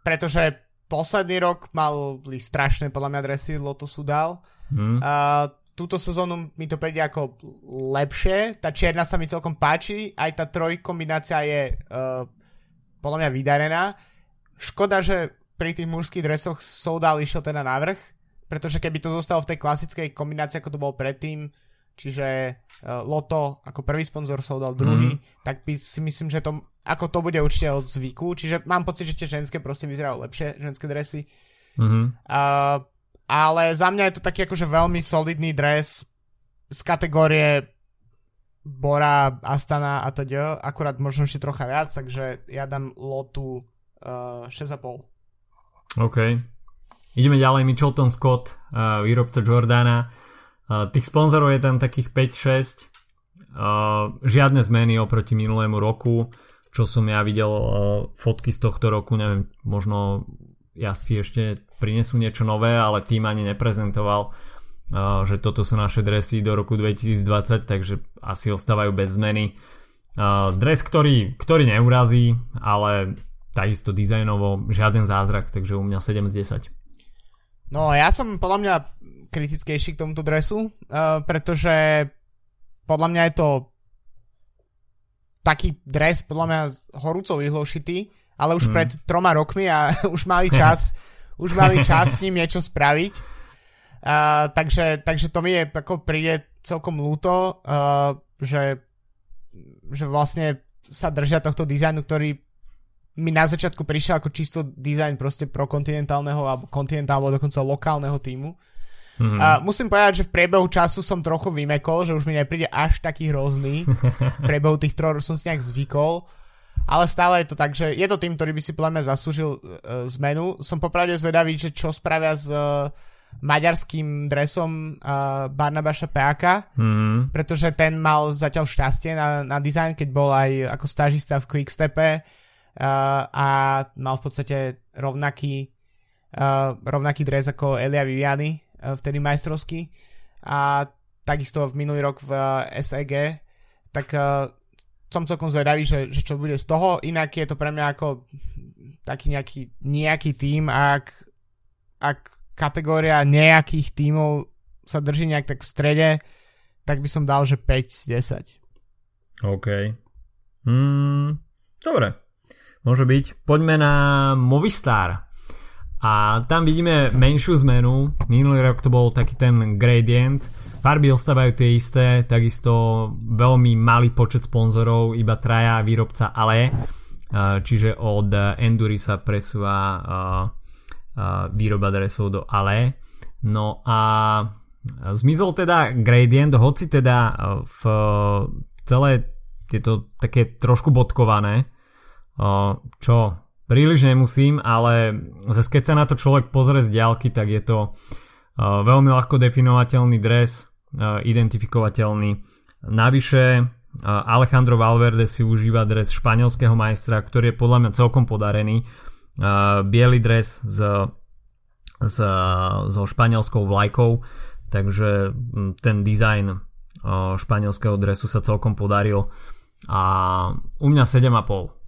pretože posledný rok mali strašné podľa mňa dresy Loto dal. Hmm. Uh, túto sezónu mi to príde ako lepšie. Tá čierna sa mi celkom páči. Aj tá trojkombinácia je uh, podľa mňa vydarená. Škoda, že pri tých mužských dresoch Soudal išiel teda navrh, pretože keby to zostalo v tej klasickej kombinácii, ako to bol predtým, čiže uh, Loto ako prvý sponzor Soudal druhý, mm-hmm. tak by si myslím, že to, ako to bude určite od zvyku, čiže mám pocit, že tie ženské proste vyzerajú lepšie, ženské dresy. Mm-hmm. Uh, ale za mňa je to taký akože veľmi solidný dres z kategórie Bora, Astana a teda, akurát možno ešte trocha viac, takže ja dám lotu uh, 6,5. OK. Ideme ďalej, Mitchelton Scott, uh, výrobca Jordana. Uh, tých sponzorov je tam takých 5-6. uh, žiadne zmeny oproti minulému roku, čo som ja videl uh, fotky z tohto roku, neviem, možno ja si ešte prinesú niečo nové, ale tým ani neprezentoval, uh, že toto sú naše dresy do roku 2020, takže asi ostávajú bez zmeny. Uh, dres, ktorý, ktorý neurazí, ale takisto dizajnovo žiaden zázrak, takže u mňa 7 z 10. No ja som podľa mňa kritickejší k tomuto dresu, uh, pretože podľa mňa je to taký dres, podľa mňa horúcou ihľou šitý, ale už hmm. pred troma rokmi a už mali čas, už mali čas s ním niečo spraviť. Uh, takže, takže to mi je ako príde celkom ľúto, uh, že, že vlastne sa držia tohto dizajnu, ktorý mi na začiatku prišiel ako čisto dizajn proste pro kontinentálneho alebo kontinentálneho alebo dokonca lokálneho týmu. Mm-hmm. A musím povedať, že v priebehu času som trochu vymekol, že už mi nepríde až taký hrozný. V priebehu tých troch som si nejak zvykol. Ale stále je to tak, že je to tým, ktorý by si mňa zaslúžil uh, zmenu. Som popravde zvedavý, že čo spravia s uh, maďarským dresom uh, Barnabaša Peaka, mm. pretože ten mal zatiaľ šťastie na, na dizajn, keď bol aj ako stážista v Quickstepe uh, a mal v podstate rovnaký, uh, rovnaký dres ako Elia Viviani Eh, vtedy majstrovský a takisto v minulý rok v eh, SEG, tak uh, som celkom zvedavý, že, že čo bude z toho, inak je to pre mňa ako taký nejaký, nejaký tým, ak, ak kategória nejakých tímov sa drží nejak tak v strede, tak by som dal, že 5 z 10. OK. Mm, dobre. Môže byť. Poďme na Movistar. A tam vidíme menšiu zmenu. Minulý rok to bol taký ten gradient. Farby ostávajú tie isté, takisto veľmi malý počet sponzorov, iba traja výrobca ale. Čiže od Endury sa presúva výroba dresov do ale. No a zmizol teda gradient, hoci teda v celé tieto také trošku bodkované, čo príliš nemusím, ale zase keď sa na to človek pozrie z diálky, tak je to veľmi ľahko definovateľný dres, identifikovateľný. Navyše uh, Alejandro Valverde si užíva dres španielského majstra, ktorý je podľa mňa celkom podarený. Uh, biely dres s, s, so španielskou vlajkou, takže ten dizajn španielského dresu sa celkom podaril a u mňa 7,5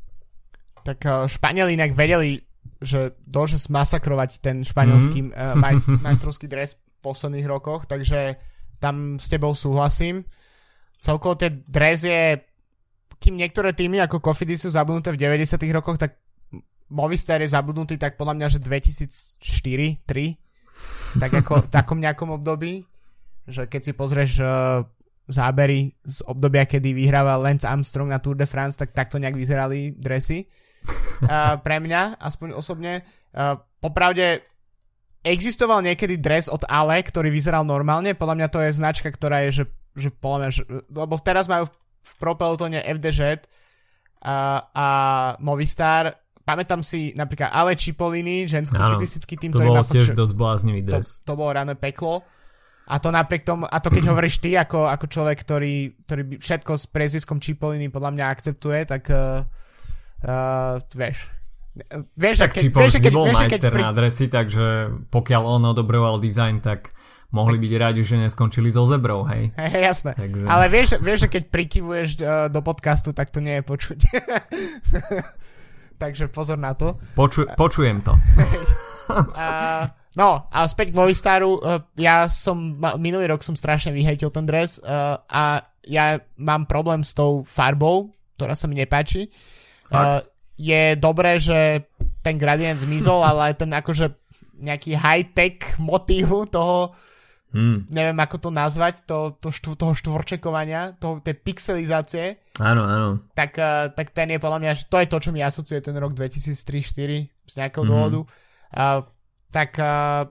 tak Španieli inak vedeli, že dože zmasakrovať ten španielský mm-hmm. uh, majst, majstrovský dres v posledných rokoch, takže tam s tebou súhlasím. Celkovo ten dres je, kým niektoré týmy ako Cofidis sú zabudnuté v 90 rokoch, tak Movistar je zabudnutý tak podľa mňa, že 2004-3, tak ako v takom nejakom období, že keď si pozrieš uh, zábery z obdobia, kedy vyhrával Lance Armstrong na Tour de France, tak takto nejak vyzerali dresy uh, pre mňa, aspoň osobne. Uh, popravde existoval niekedy dres od Ale, ktorý vyzeral normálne, podľa mňa to je značka, ktorá je, že, že podľa mňa, že, lebo teraz majú v, v Pro Pelotone FDŽ uh, a Movistar, pamätám si napríklad Ale Cipollini, ženský ano, cyklistický tým, to ktorý bol tiež dosť bláznivý dres. To, to bolo ráne peklo. A to napriek tomu, a to keď hovoríš ty ako, ako človek, ktorý, ktorý všetko s prezviskom Cipollini podľa mňa akceptuje, tak uh, Uh, vieš, Vieš, tak keď, vieš, keď, bol vieš, majster pri... na adresy, takže pokiaľ on odobroval dizajn, tak mohli byť radi, že neskončili so zebrou, hej? Hej, jasné. Takže... Ale vieš, vieš, že keď prikyvuješ uh, do podcastu, tak to nie je počuť. takže pozor na to. Poču, počujem to. uh, no, a späť k Movistaru. Uh, ja som, minulý rok som strašne vyhejtil ten dres uh, a ja mám problém s tou farbou, ktorá sa mi nepáči. Uh, je dobré, že ten gradient zmizol, ale ten akože nejaký high-tech motív toho, hmm. neviem ako to nazvať, to, to štv, toho štvorčekovania, toho, tej pixelizácie. Áno, áno. Tak, uh, tak ten je podľa mňa, že to je to, čo mi asociuje ten rok 2003-2004 z nejakého hmm. dôvodu. Uh, tak uh,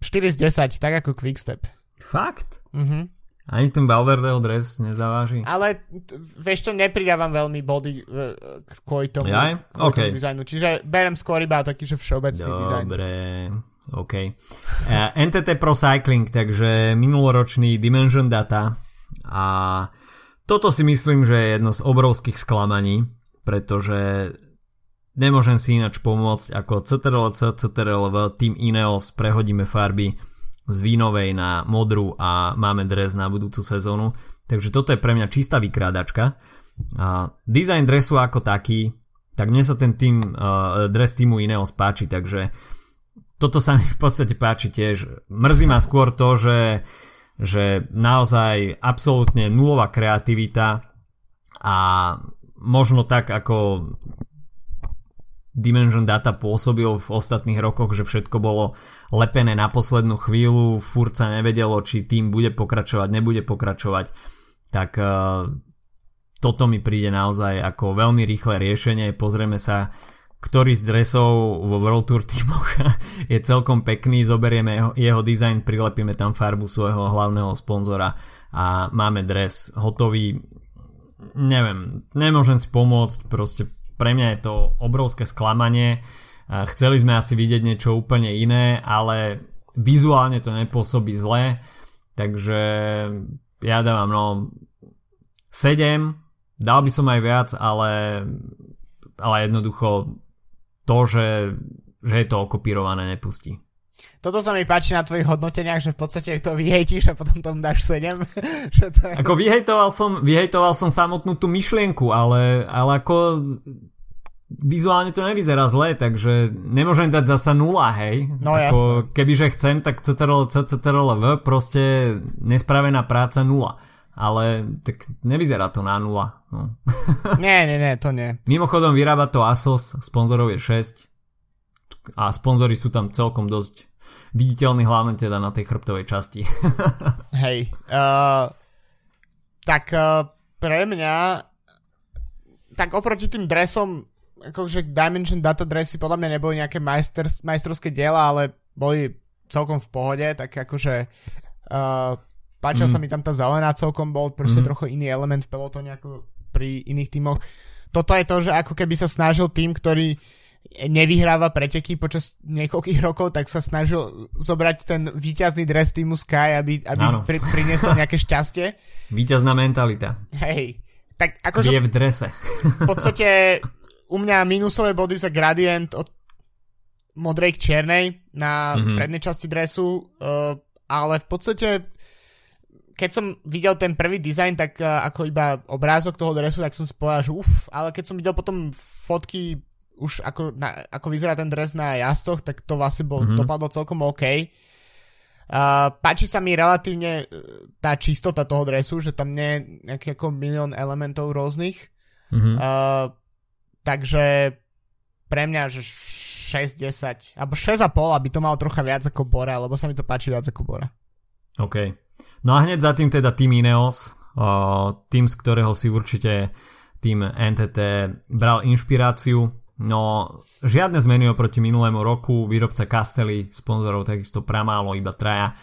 4 z 10, tak ako Quickstep. Fakt? Mhm. Ani ten Valverdeho dres nezaváži. Ale t- vieš čo, nepridávam veľmi body uh, kvôli tomu, kvôli okay. tomu dizajnu. Čiže berem skôr iba taký, že všeobecný Dobre. dizajn. Dobre, OK. Uh, NTT Pro Cycling, takže minuloročný Dimension Data a toto si myslím, že je jedno z obrovských sklamaní, pretože nemôžem si ináč pomôcť ako CTRL, CTRL v Team Ineos prehodíme farby z vínovej na modrú a máme dres na budúcu sezónu. Takže toto je pre mňa čistá vykrádačka. A design dresu ako taký, tak mne sa ten tým, uh, dres týmu Ineos páči, takže toto sa mi v podstate páči tiež. Mrzí ma skôr to, že že naozaj absolútne nulová kreativita a možno tak ako Dimension Data pôsobil v ostatných rokoch, že všetko bolo lepené na poslednú chvíľu, furt sa nevedelo, či tým bude pokračovať, nebude pokračovať, tak uh, toto mi príde naozaj ako veľmi rýchle riešenie. Pozrieme sa ktorý z dresov vo World Tour tímoch je celkom pekný, zoberieme jeho, jeho dizajn, prilepíme tam farbu svojho hlavného sponzora a máme dres hotový. Neviem, nemôžem si pomôcť, proste pre mňa je to obrovské sklamanie. Chceli sme asi vidieť niečo úplne iné, ale vizuálne to nepôsobí zle, takže ja dávam no 7, dal by som aj viac, ale ale jednoducho to, že, že je to okopírované, nepustí. Toto sa mi páči na tvojich hodnoteniach, že v podstate to vyhejtíš a potom tomu dáš 7. že to je... Ako vyhejtoval som, vyhejtoval som samotnú tú myšlienku, ale, ale ako vizuálne to nevyzerá zle, takže nemôžem dať zasa 0, hej. No ako, jasné. Kebyže chcem, tak CTRL, CTRL, V, proste nespravená práca 0 ale tak nevyzerá to na nula. No. nie, nie, nie, to nie. Mimochodom vyrába to Asos, sponzorov je 6 a sponzory sú tam celkom dosť viditeľní hlavne teda na tej chrbtovej časti. Hej, uh, tak uh, pre mňa tak oproti tým dresom akože Dimension Data Dressy podľa mňa neboli nejaké majster, majstrovské diela, ale boli celkom v pohode, tak akože uh, Páčila mm. sa mi tam tá zelená celkom, bol proste mm. trochu iný element v pelotone ako pri iných tímoch. Toto je to, že ako keby sa snažil tým, ktorý nevyhráva preteky počas niekoľkých rokov, tak sa snažil zobrať ten víťazný dres týmu Sky, aby, aby pri, priniesol nejaké šťastie. Víťazná mentalita. Hej. Tak akože... Je v drese. v podstate u mňa minusové body za gradient od modrej k čiernej na mm-hmm. prednej časti dresu, uh, ale v podstate keď som videl ten prvý dizajn, tak uh, ako iba obrázok toho dresu, tak som si povedal, že uf, ale keď som videl potom fotky už ako, na, ako vyzerá ten dres na jazdcoch, tak to vlastne bol, mm-hmm. dopadlo celkom OK. Uh, páči sa mi relatívne uh, tá čistota toho dresu, že tam nie je nejaký ako milión elementov rôznych. Mm-hmm. Uh, takže pre mňa, že 6, 10, alebo 6,5, aby to malo trocha viac ako Bora, lebo sa mi to páči viac ako Bora. OK. No a hneď za tým teda Team Ineos, tým, z ktorého si určite tým NTT bral inšpiráciu. No, žiadne zmeny oproti minulému roku, výrobca Castelli, sponzorov takisto pramálo, iba traja.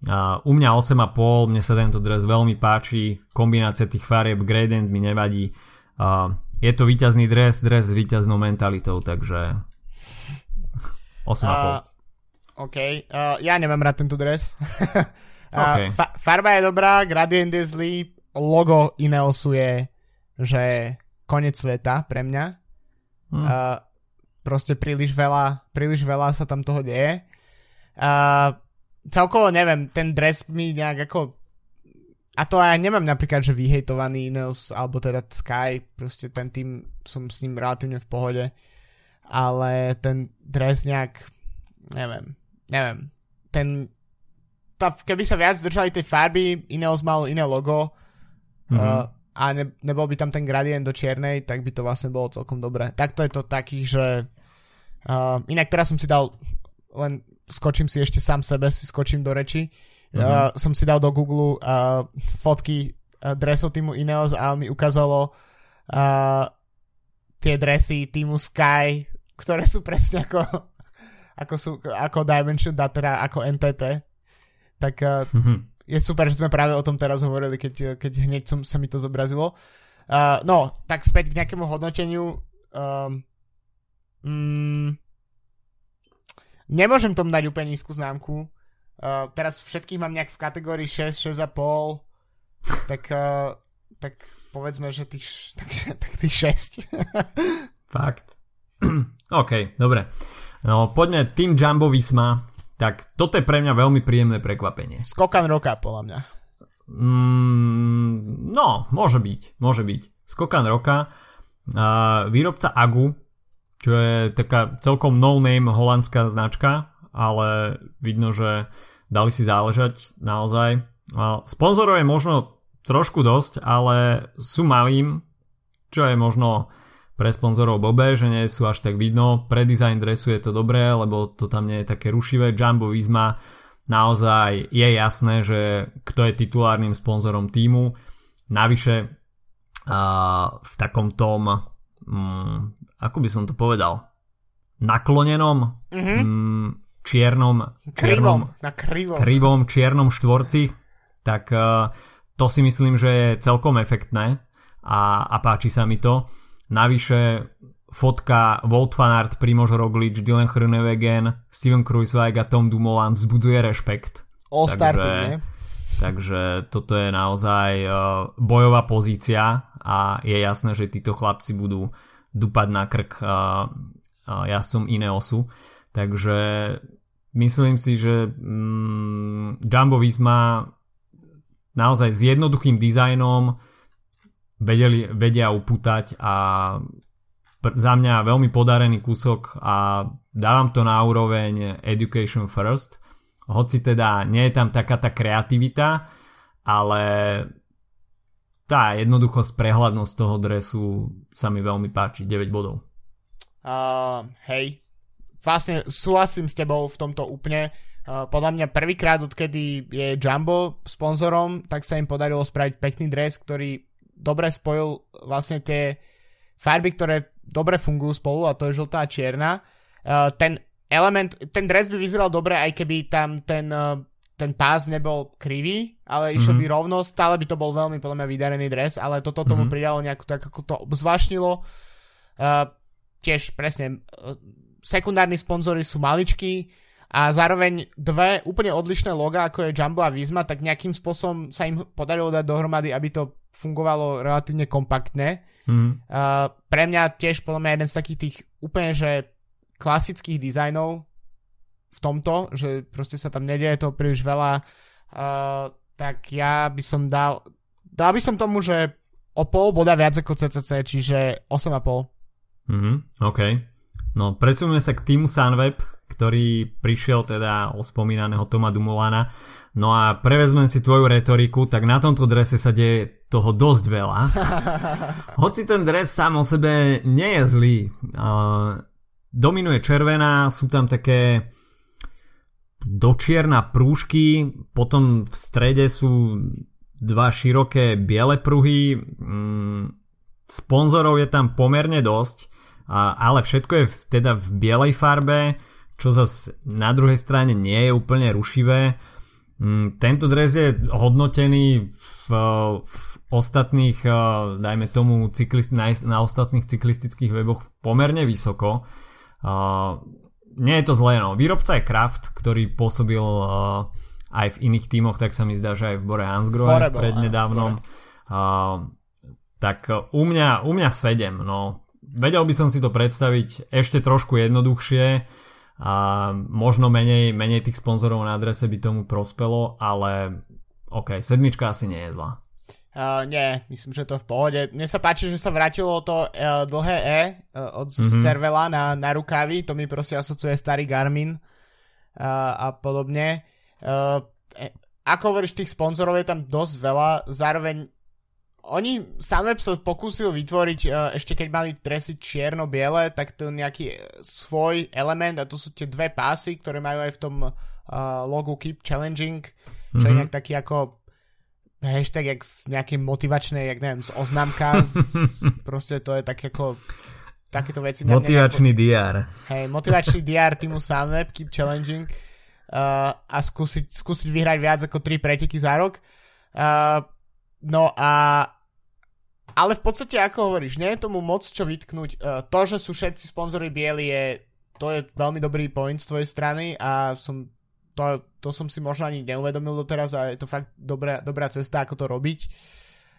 Uh, u mňa 8,5, mne sa tento dres veľmi páči, kombinácia tých farieb, gradient mi nevadí. Uh, je to víťazný dres, dres s víťaznou mentalitou, takže 8,5. Uh, OK, uh, ja nemám rád tento dres. Okay. Fa- farba je dobrá, gradient je zlý, logo Ineosu je, že konec sveta pre mňa. Uh, proste príliš veľa, príliš veľa sa tam toho deje. Uh, celkovo neviem, ten dres mi nejak ako a to aj nemám napríklad, že vyhejtovaný Ineos alebo teda Sky, proste ten tým som s ním relatívne v pohode, ale ten dres nejak neviem, neviem, ten tá, keby sa viac držali tej farby, Ineos mal iné logo mm-hmm. uh, a ne, nebol by tam ten gradient do čiernej, tak by to vlastne bolo celkom dobré. Takto je to taký, že uh, inak teraz som si dal len skočím si ešte sám sebe, si skočím do reči. Mm-hmm. Uh, som si dal do Google uh, fotky uh, dresov týmu Ineos a mi ukázalo uh, tie dresy týmu Sky, ktoré sú presne ako ako, sú, ako Dimension Data, ako NTT tak uh, mm-hmm. Je super, že sme práve o tom teraz hovorili, keď, keď hneď som, sa mi to zobrazilo. Uh, no, tak späť k nejakému hodnoteniu. Um, mm, nemôžem tomu dať úplne nízku známku. Uh, teraz všetkých mám nejak v kategórii 6, 6,5. Tak uh, tak povedzme, že tých, tak, tak tých 6. Fakt. OK, dobre. No, poďme tým Jumbo Visma. Tak toto je pre mňa veľmi príjemné prekvapenie. Skokan roka, podľa mňa. Mm, no, môže byť, môže byť. Skokan roka. Uh, výrobca Agu, čo je taká celkom no-name holandská značka, ale vidno, že dali si záležať naozaj. Uh, sponzorov je možno trošku dosť, ale sú malým, čo je možno pre sponzorov Bobe, že nie sú až tak vidno. Pre design dresu je to dobré, lebo to tam nie je také rušivé. Jumbo Visma naozaj je jasné, že kto je titulárnym sponzorom týmu. Navyše v takom tom, um, ako by som to povedal, naklonenom, mm-hmm. čiernom, čiernom, krivom, na krivom. krivom čiernom štvorci, tak uh, to si myslím, že je celkom efektné a, a páči sa mi to. Navyše fotka Volt Fanart, Primož Roglič, Dylan Hrnewegen, Steven Kruiswijk a Tom Dumoulin vzbudzuje rešpekt. All takže, nie? takže toto je naozaj uh, bojová pozícia a je jasné, že títo chlapci budú dupať na krk uh, uh, jazdcom Ineosu. Takže myslím si, že um, Jumbo Visma naozaj s jednoduchým dizajnom vedeli, vedia upútať a za mňa veľmi podarený kúsok a dávam to na úroveň Education First. Hoci teda nie je tam taká tá kreativita, ale tá jednoduchosť, prehľadnosť toho dresu sa mi veľmi páči. 9 bodov. Uh, hej, vlastne súhlasím s tebou v tomto úplne. Uh, podľa mňa prvýkrát, odkedy je Jumbo sponzorom, tak sa im podarilo spraviť pekný dres, ktorý dobre spojil vlastne tie farby, ktoré dobre fungujú spolu a to je žltá a čierna. Uh, ten element, ten dres by vyzeral dobre, aj keby tam ten, uh, ten pás nebol krivý, ale mm-hmm. išiel by rovno, stále by to bol veľmi podľa mňa vydarený dres, ale toto tomu mm-hmm. pridalo nejakú tak, ako to obzvlášnilo. Uh, tiež presne, uh, sekundárni sponzory sú maličkí, a zároveň dve úplne odlišné loga, ako je Jumbo a Visma, tak nejakým spôsobom sa im podarilo dať dohromady, aby to fungovalo relatívne kompaktne. Mm. Uh, pre mňa tiež podľa mňa jeden z takých tých úplne že klasických dizajnov v tomto, že proste sa tam nedieje to príliš veľa, uh, tak ja by som dal, dal by som tomu, že o pol boda viac ako CCC, čiže 8,5. Mhm, OK. No, presunieme sa k týmu Sunweb, ktorý prišiel teda o spomínaného Toma Dumolana. No a prevezmem si tvoju retoriku, tak na tomto drese sa deje toho dosť veľa. Hoci ten dres sám o sebe nie je zlý. Uh, dominuje červená, sú tam také dočierna prúžky, potom v strede sú dva široké biele pruhy, mm, sponzorov je tam pomerne dosť, ale všetko je teda v bielej farbe čo zase na druhej strane nie je úplne rušivé. Mm, tento dres je hodnotený v, v ostatných, eh, dajme tomu, cyklist, na, na ostatných cyklistických weboch pomerne vysoko. Uh, nie je to zlé, no. Výrobca je Kraft, ktorý pôsobil uh, aj v iných tímoch, tak sa mi zdá, že aj v Bore Hansgrohe prednedávnom. Uh, tak u mňa, u mňa 7, no. Vedel by som si to predstaviť ešte trošku jednoduchšie a možno menej, menej tých sponzorov na adrese by tomu prospelo, ale OK, sedmička asi nie je zlá. Uh, nie, myslím, že to v pohode. Mne sa páči, že sa vrátilo to uh, dlhé E uh, od mm-hmm. Cervela na, na rukávy, to mi proste asociuje starý Garmin uh, a podobne. Uh, ako hovoríš, tých sponzorov je tam dosť veľa, zároveň oni Sunweb sa pokúsil vytvoriť, ešte keď mali dresy čierno-biele, tak to nejaký svoj element a to sú tie dve pásy, ktoré majú aj v tom uh, logu Keep Challenging, čo mm-hmm. je mhm. nejak taký ako hashtag jak z nejakej motivačnej, jak neviem, z oznámka, z, proste to je tak ako takéto veci. Motivačný nejako, DR. Hej, motivačný DR týmu Sunweb, Keep Challenging uh, a skúsiť, skúsiť vyhrať viac ako 3 preteky za rok. Uh, No a ale v podstate, ako hovoríš, nie je tomu moc čo vytknúť. Uh, to, že sú všetci sponzory bieli, je, to je veľmi dobrý point z tvojej strany a som, to, to som si možno ani neuvedomil doteraz a je to fakt dobrá, dobrá cesta, ako to robiť.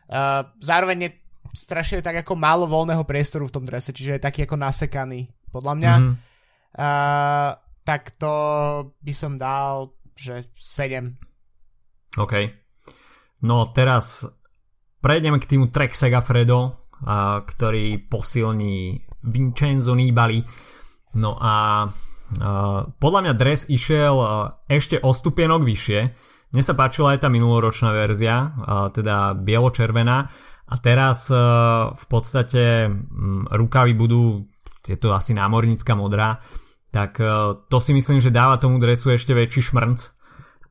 Uh, zároveň je strašne tak ako málo voľného priestoru v tom drese, čiže je taký ako nasekaný, podľa mňa. Mm-hmm. Uh, tak to by som dal, že 7. OK. No teraz prejdeme k týmu Trek Segafredo, a, ktorý posilní Vincenzo Nibali. No a podľa mňa dres išiel ešte o stupienok vyššie. Mne sa páčila aj tá minuloročná verzia, a, teda bielo-červená. A teraz v podstate m, rukavy budú, je to asi námornícka modrá, tak to si myslím, že dáva tomu dresu ešte väčší šmrnc.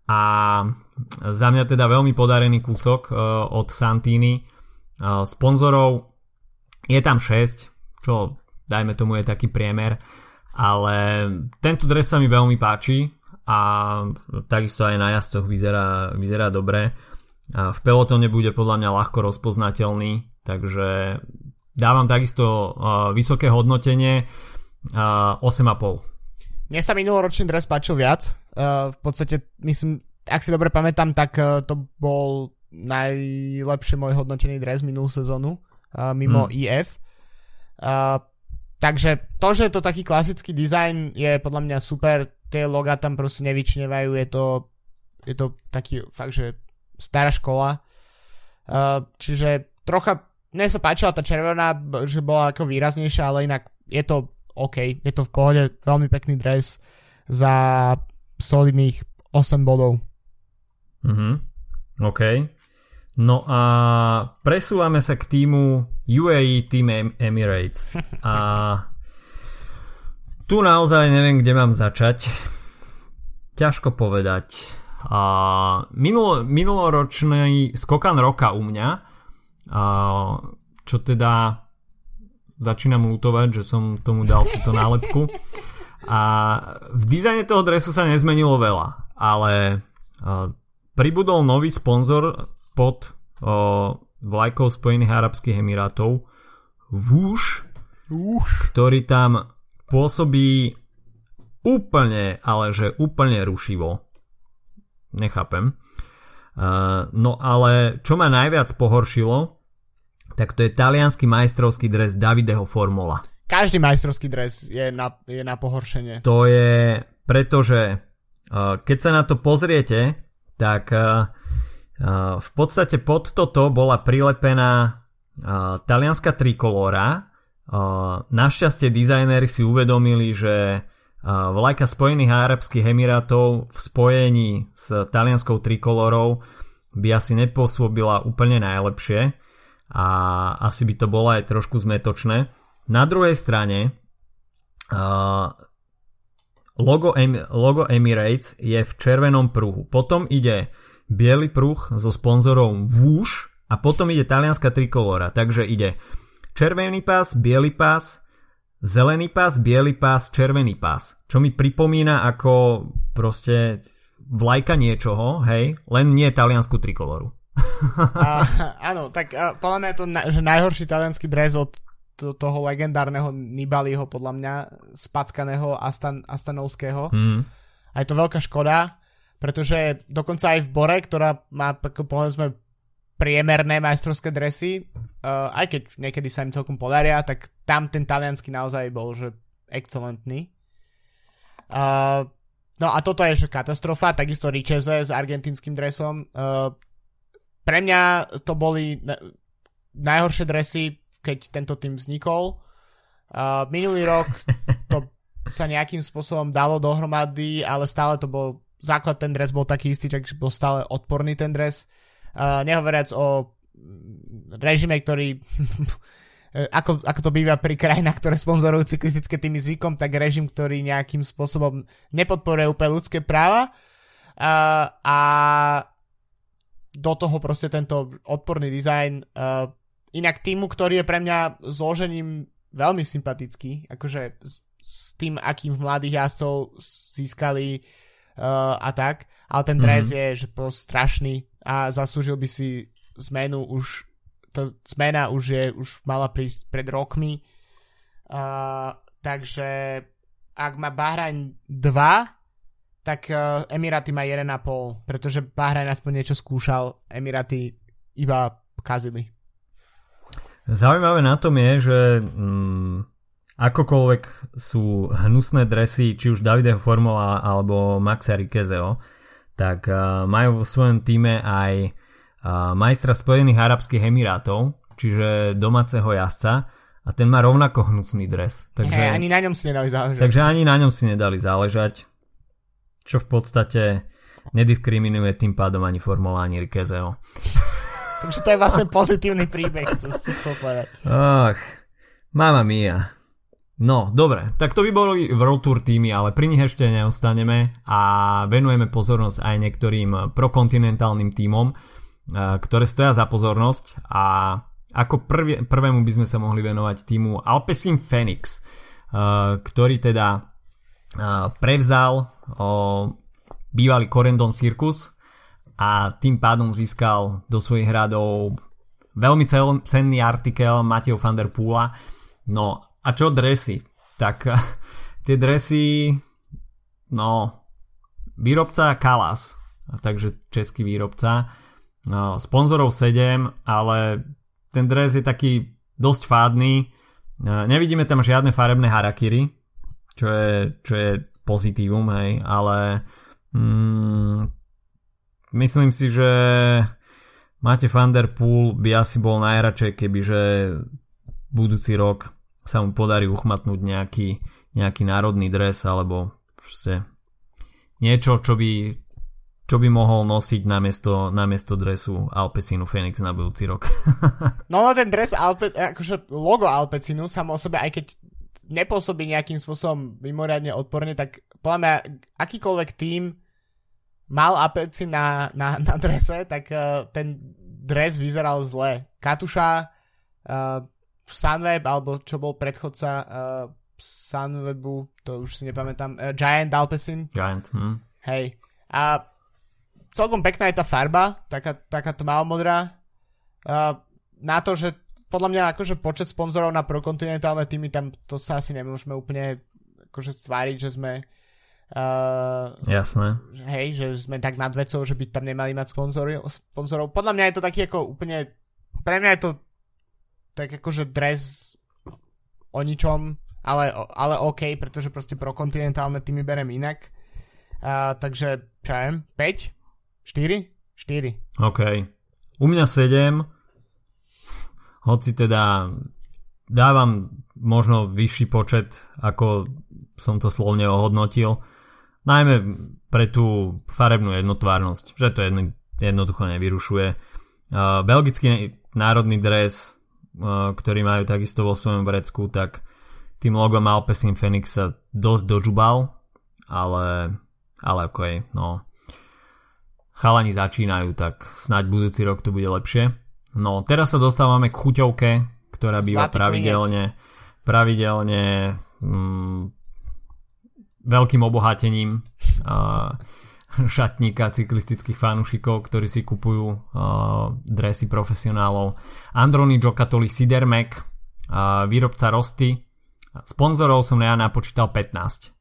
A za mňa teda veľmi podarený kúsok od Santini. Sponzorov je tam 6, čo dajme tomu je taký priemer, ale tento dres sa mi veľmi páči a takisto aj na jazdcoch vyzerá, vyzerá dobre. A v pelotone bude podľa mňa ľahko rozpoznateľný, takže dávam takisto vysoké hodnotenie 8,5. Mne sa minuloročný dres páčil viac. v podstate, myslím, ak si dobre pamätám, tak to bol najlepšie môj hodnotený dres minulú sezónu uh, mimo mm. IF. Uh, takže to, že je to taký klasický dizajn je podľa mňa super, tie loga tam proste nevyčnevajú, je to, je to taký fakt, že stará škola. Uh, čiže trocha, mne sa páčila tá červená, že bola ako výraznejšia, ale inak je to OK, je to v pohode, veľmi pekný dres za solidných 8 bodov. Mhm, OK. No a presúvame sa k týmu UAE Team Emirates. A tu naozaj neviem, kde mám začať. Ťažko povedať. A minulo, minuloročný skokan roka u mňa, a čo teda začínam lutovať, že som tomu dal túto nálepku. A v dizajne toho dresu sa nezmenilo veľa, ale pribudol nový sponzor pod o, vlajkou Spojených Arabských Emirátov Whoosh, ktorý tam pôsobí úplne, ale že úplne rušivo. Nechápem. Uh, no ale čo ma najviac pohoršilo, tak to je talianský majstrovský dres Davideho Formula. Každý majstrovský dres je na, je na pohoršenie. To je pretože uh, keď sa na to pozriete, tak uh, v podstate pod toto bola prilepená talianská trikolóra. Našťastie dizajnéri si uvedomili, že vlajka Spojených Arabských Emirátov v spojení s talianskou trikolórou by asi nepôsobila úplne najlepšie a asi by to bolo aj trošku zmetočné. Na druhej strane logo Emirates je v červenom pruhu. Potom ide biely pruh so sponzorom Woosh a potom ide talianská trikolóra. Takže ide červený pás, biely pás, zelený pás, biely pás, červený pás. Čo mi pripomína ako proste vlajka niečoho, hej, len nie taliansku trikolóru. a, áno, tak a, podľa mňa je to na, že najhorší talianský dres od to, toho legendárneho Nibaliho, podľa mňa, spackaného Astan, Astanovského. Mm. A je to veľká škoda, pretože dokonca aj v Bore, ktorá má povedzme priemerné majstrovské dresy, uh, aj keď niekedy sa im celkom podaria, tak tam ten talianský naozaj bol, že excelentný. Uh, no a toto je že katastrofa, takisto Richeze s argentinským dresom. Uh, pre mňa to boli najhoršie dresy, keď tento tým vznikol. Uh, minulý rok to sa nejakým spôsobom dalo dohromady, ale stále to bol základ ten dres bol taký istý, že bol stále odporný ten dres. Uh, nehovoriac o režime, ktorý ako, ako to býva pri krajinách, ktoré sponzorujú cyklistické týmy zvykom, tak režim, ktorý nejakým spôsobom nepodporuje úplne ľudské práva a do toho proste tento odporný dizajn inak týmu, ktorý je pre mňa zložením veľmi sympatický, akože s, s tým, akým mladých jazdcov získali uh, a tak, ale ten dres mm-hmm. je že strašný a zaslúžil by si zmenu už to zmena už je, už mala prísť pred rokmi uh, takže ak má Bahrain 2 tak uh, Emiraty má 1,5 pretože Bahrain aspoň niečo skúšal Emiraty iba kazili. Zaujímavé na tom je, že mm, akokoľvek sú hnusné dresy, či už Davide Formula alebo Maxa Rikezeo, tak uh, majú vo svojom týme aj uh, majstra Spojených Arabských Emirátov, čiže domáceho jazdca a ten má rovnako hnusný dres. Takže, hey, ani na ňom si nedali záležať. Takže ani na ňom si nedali záležať, čo v podstate nediskriminuje tým pádom ani Formula, ani Rikezeo. Takže to je vlastne pozitívny príbeh, to si chcel povedať. Ach, mama mia. No, dobre, tak to by boli World Tour týmy, ale pri nich ešte neostaneme a venujeme pozornosť aj niektorým prokontinentálnym týmom, eh, ktoré stoja za pozornosť a ako prvie, prvému by sme sa mohli venovať týmu Alpecin Phoenix, eh, ktorý teda eh, prevzal bývalý Corendon Circus a tým pádom získal do svojich hradov veľmi cenný artikel Mateo van der Poola. No a čo dresy? Tak tie dresy, no, výrobca Kalas, takže český výrobca, no, sponzorov 7, ale ten dres je taký dosť fádny. Nevidíme tam žiadne farebné harakiri, čo je, čo je pozitívum, hej, ale mm, Myslím si, že Máte Van by asi bol najradšej, kebyže budúci rok sa mu podarí uchmatnúť nejaký, nejaký národný dres alebo proste niečo, čo by, čo by mohol nosiť namiesto, namiesto dresu Alpecinu Phoenix na budúci rok. no, no ten dres Alpe, akože logo Alpecinu samo o sebe, aj keď nepôsobí nejakým spôsobom mimoriadne odporne, tak podľa mňa akýkoľvek tým mal apeci na, na, na drese, tak uh, ten dres vyzeral zle. Katuša, uh, Sunweb, alebo čo bol predchodca uh, Sunwebu, to už si nepamätám, uh, Giant Alpecin. Giant, hm. Hej. A celkom pekná je tá farba, taká, taká tmavomodrá. Uh, na to, že podľa mňa akože počet sponzorov na prokontinentálne týmy, tam to sa asi nemôžeme úplne akože stváriť, že sme Uh, Jasné. Hej, že sme tak nad vecou, že by tam nemali mať sponzorov. sponzorov. Podľa mňa je to taký ako úplne... Pre mňa je to tak akože dres o ničom, ale, ale OK, pretože proste pro kontinentálne týmy berem inak. Uh, takže, čo ja 5? 4? 4. OK. U mňa 7. Hoci teda dávam možno vyšší počet, ako som to slovne ohodnotil Najmä pre tú farebnú jednotvárnosť, že to jedno, jednoducho nevyrušuje. Uh, belgický národný dres, uh, ktorý majú takisto vo svojom vrecku, tak tým logom Alpecin Phoenix sa dosť dožubal, ale, ale ok, no. Chalani začínajú, tak snáď budúci rok to bude lepšie. No, teraz sa dostávame k chuťovke, ktorá býva Zlatý pravidelne, pravidelne mm, veľkým obohatením uh, šatníka cyklistických fanúšikov, ktorí si kupujú uh, dresy profesionálov. Androni Giocattoli Sidermek, uh, výrobca Rosty. Sponzorov som ja napočítal 15.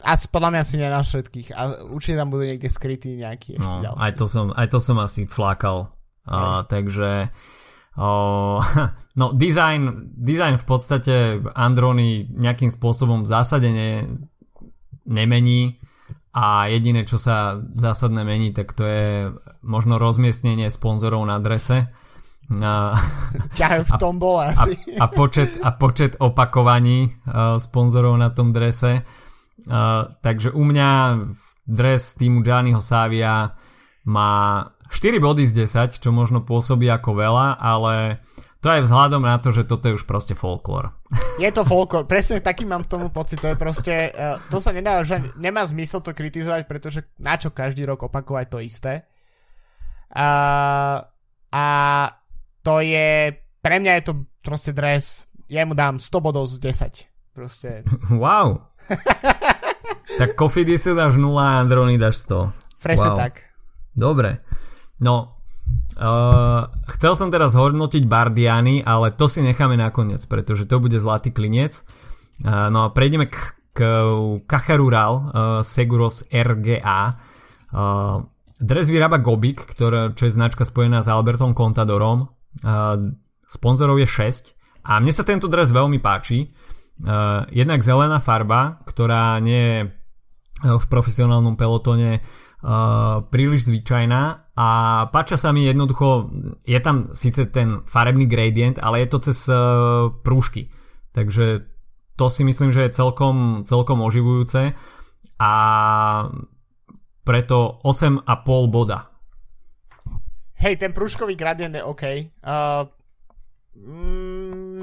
Asi podľa mňa si na všetkých. A určite tam budú niekde skrytí nejaký ešte no, Aj to, som, aj to som asi flakal. Uh, takže uh, no design, design v podstate Androny nejakým spôsobom v zásade ne, nemení a jediné, čo sa zásadne mení, tak to je možno rozmiestnenie sponzorov na drese. A, v tom bol asi. A, a, počet, a počet opakovaní uh, sponzorov na tom drese. Uh, takže u mňa dres týmu Gianniho Savia má 4 body z 10, čo možno pôsobí ako veľa, ale to aj vzhľadom na to, že toto je už proste folklór. Je to folklór, presne taký mám k tomu pocit, to je proste, uh, to sa nedá, že nemá zmysel to kritizovať, pretože na čo každý rok opakovať to isté. Uh, a to je, pre mňa je to proste dres, ja mu dám 100 bodov z 10. Proste. Wow. tak Kofidi si dáš 0 a Androny dáš 100. Presne wow. tak. Dobre. No, Uh, chcel som teraz hodnotiť Bardiany, ale to si necháme nakoniec, pretože to bude zlatý klinec. Uh, no a prejdeme k, k Cajarural uh, Seguros RGA. Uh, dres vyrába Gobik, ktorá, čo je značka spojená s Albertom Contadorom. Uh, sponzorov je 6 a mne sa tento dres veľmi páči. Uh, jednak zelená farba, ktorá nie je v profesionálnom pelotone uh, príliš zvyčajná a páča sa mi jednoducho, je tam síce ten farebný gradient, ale je to cez uh, prúžky. Takže to si myslím, že je celkom, celkom oživujúce a preto 8,5 boda. Hej, ten prúžkový gradient je OK. Uh,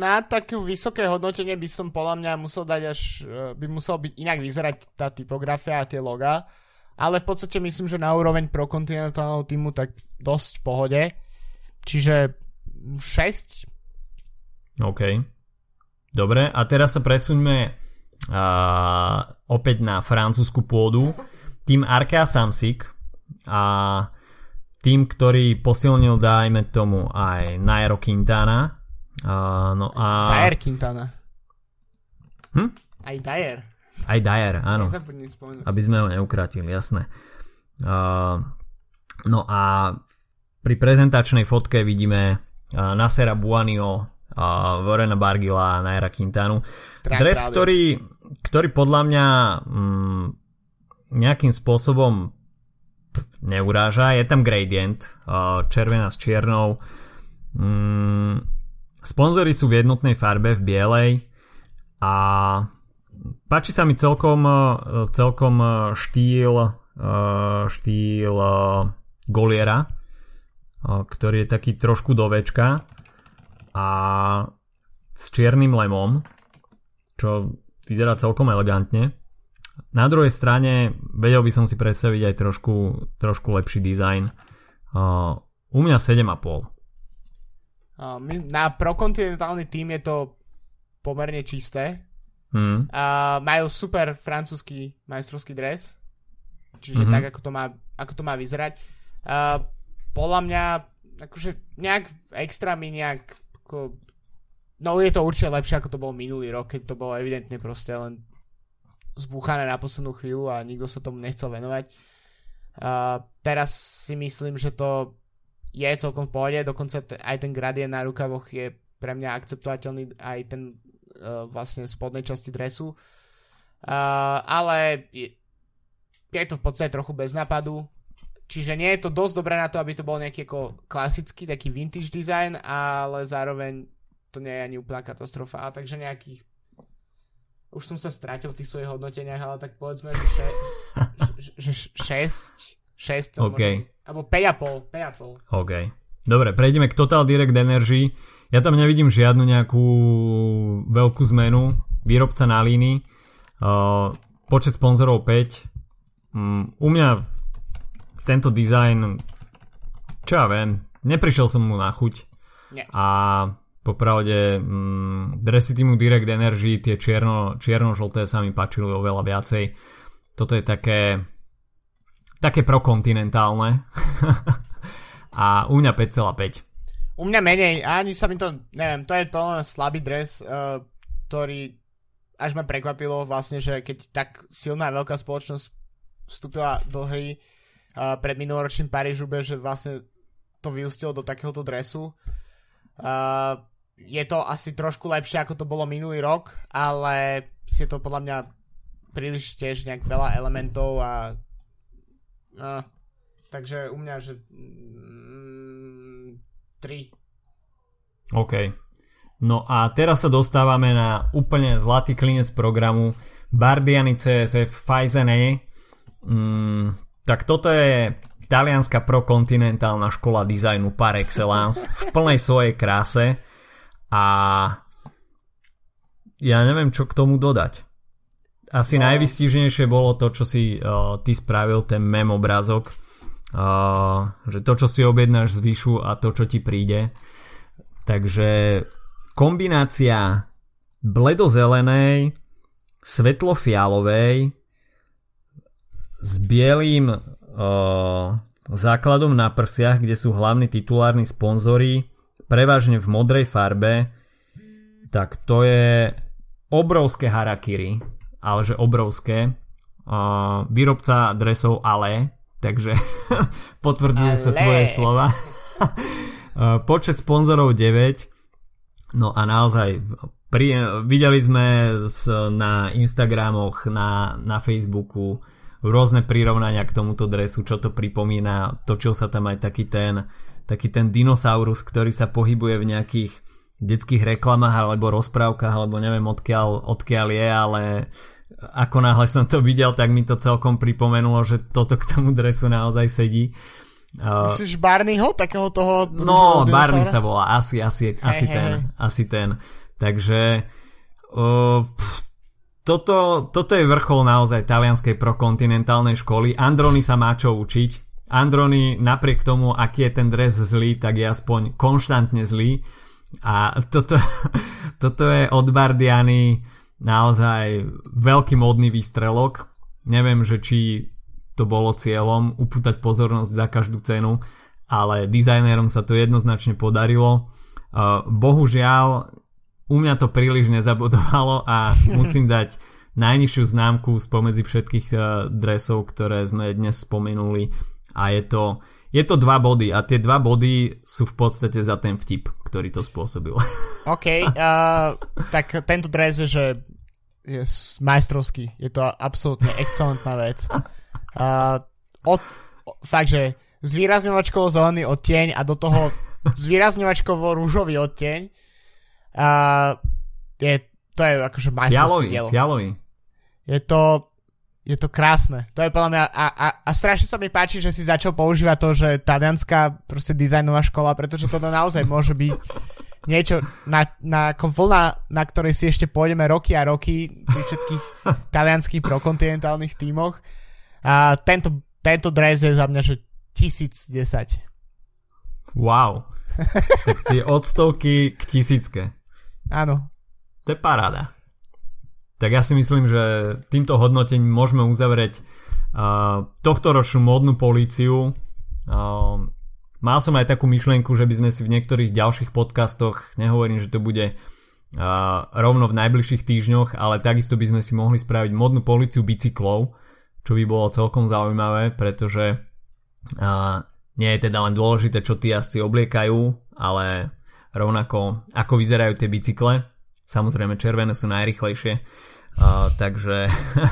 na také vysoké hodnotenie by som podľa mňa musel dať až, uh, by musel byť inak vyzerať tá typografia a tie loga, ale v podstate myslím, že na úroveň pro kontinentálneho týmu tak dosť v pohode. Čiže 6. OK. Dobre, a teraz sa presuňme uh, opäť na francúzsku pôdu. Tým Arkea Samsic a tým, ktorý posilnil, dajme tomu, aj Nairo Quintana. Uh, no a... Dyer Quintana. Hm? Aj Dyer. Aj Dyer, áno. Aby sme ho neukrátili, jasné. Uh, no a pri prezentačnej fotke vidíme uh, Nasera Buanio, uh, Vorena Bargila a Naira Quintanu. Dres, ktorý, ktorý podľa mňa mm, nejakým spôsobom neuráža. Je tam gradient, červená s čiernou. Mm, sponzory sú v jednotnej farbe, v bielej a páči sa mi celkom, celkom štýl štýl Goliera, ktorý je taký trošku dovečka a s čiernym lemom, čo vyzerá celkom elegantne. Na druhej strane vedel by som si predstaviť aj trošku, trošku lepší dizajn. U mňa 7,5. Uh, na prokontinentálny tým je to pomerne čisté. Mm. Uh, majú super francúzsky majstrovský dres. Čiže mm-hmm. tak, ako to má, ako to má vyzerať. Uh, podľa mňa, akože nejak extra mi nejak ako, No je to určite lepšie, ako to bolo minulý rok, keď to bolo evidentne proste len zbúchané na poslednú chvíľu a nikto sa tomu nechcel venovať. Uh, teraz si myslím, že to je celkom v pohode, dokonca t- aj ten gradient na rukavoch je pre mňa akceptovateľný, aj ten vlastne spodnej časti dresu. Uh, ale je, je to v podstate trochu bez nápadu, čiže nie je to dosť dobré na to, aby to bol nejaký ako klasický, taký vintage design, ale zároveň to nie je ani úplná katastrofa, takže nejakých už som sa strátil v tých svojich hodnoteniach, ale tak povedzme, že 6, 6, OK. alebo 5,5, 5,5. OK. Dobre, prejdeme k Total Direct Energy. Ja tam nevidím žiadnu nejakú veľkú zmenu. Výrobca na línii. Uh, počet sponzorov 5. Um, u mňa tento dizajn, čo ja viem, neprišiel som mu na chuť. Nie. A Popravde mm, dresy týmu Direct Energy, tie čierno, čierno-žlté sa mi páčili oveľa viacej. Toto je také také prokontinentálne. a u mňa 5,5. U mňa menej, ani sa mi to, neviem, to je plne slabý dres, uh, ktorý až ma prekvapilo vlastne, že keď tak silná veľká spoločnosť vstúpila do hry uh, pred minuloročným Parížube, že vlastne to vyústilo do takéhoto dresu. Uh, je to asi trošku lepšie, ako to bolo minulý rok, ale je to podľa mňa príliš tiež nejak veľa elementov a uh, takže u mňa, že mm, 3. OK. No a teraz sa dostávame na úplne zlatý klinec programu Bardiani CSF Faizene. Mm, tak toto je talianská prokontinentálna škola dizajnu par excellence v plnej svojej kráse a ja neviem, čo k tomu dodať. Asi no. najvystížnejšie bolo to, čo si uh, ty spravil, ten mem obrázok, že to, čo si objednáš z výšu a to, čo ti príde. Takže kombinácia bledozelenej, svetlofialovej s bielým uh, základom na prsiach, kde sú hlavní titulárni sponzory prevažne v modrej farbe, tak to je obrovské harakiri, ale že obrovské. Uh, výrobca dresov Ale, takže potvrdzujú sa tvoje slova. Počet sponzorov 9, no a naozaj pri, videli sme na Instagramoch, na, na Facebooku rôzne prirovnania k tomuto dresu, čo to pripomína. Točil sa tam aj taký ten, taký ten dinosaurus, ktorý sa pohybuje v nejakých detských reklamách alebo rozprávkach, alebo neviem odkiaľ, odkiaľ je, ale ako náhle som to videl, tak mi to celkom pripomenulo, že toto k tomu dresu naozaj sedí. Uh, Myslíš Barneyho, takého toho... No, Barney sa volá, asi, asi, hey, asi hey, ten, asi ten. Takže uh, toto, toto je vrchol naozaj talianskej prokontinentálnej školy. Androny sa má čo učiť. Androny napriek tomu, aký je ten dres zlý, tak je aspoň konštantne zlý. A toto, toto je od Bardiany naozaj veľký modný výstrelok. Neviem, že či to bolo cieľom upútať pozornosť za každú cenu, ale dizajnérom sa to jednoznačne podarilo. Bohužiaľ, u mňa to príliš nezabudovalo a musím dať najnižšiu známku spomedzi všetkých dresov, ktoré sme dnes spomenuli a je to, je to dva body a tie dva body sú v podstate za ten vtip, ktorý to spôsobil. OK, uh, tak tento dres je, že je majstrovský. Je to absolútne excelentná vec. Uh, od, fakt, že zvýrazňovačkovo zelený odtieň a do toho zvýrazňovačkovo rúžový odtieň. Uh, je, to je akože majstrovské dielo. Fialový. Je to, je to krásne. To je podľa mňa, a, a, a strašne sa mi páči, že si začal používať to, že talianská proste dizajnová škola, pretože to naozaj môže byť niečo, na, na vlna, na ktorej si ešte pôjdeme roky a roky pri všetkých talianských prokontinentálnych tímoch. A tento, tento dres je za mňa, že 1010. Wow. tak tie odstovky k tisícke. Áno. To je paráda. Tak ja si myslím, že týmto hodnotením môžeme uzavrieť uh, tohto ročnú módnu políciu. Uh, Mal som aj takú myšlienku, že by sme si v niektorých ďalších podcastoch, nehovorím, že to bude uh, rovno v najbližších týždňoch, ale takisto by sme si mohli spraviť modnú policiu bicyklov, čo by bolo celkom zaujímavé, pretože uh, nie je teda len dôležité, čo tí asi obliekajú, ale rovnako ako vyzerajú tie bicykle. Samozrejme červené sú najrychlejšie, uh, takže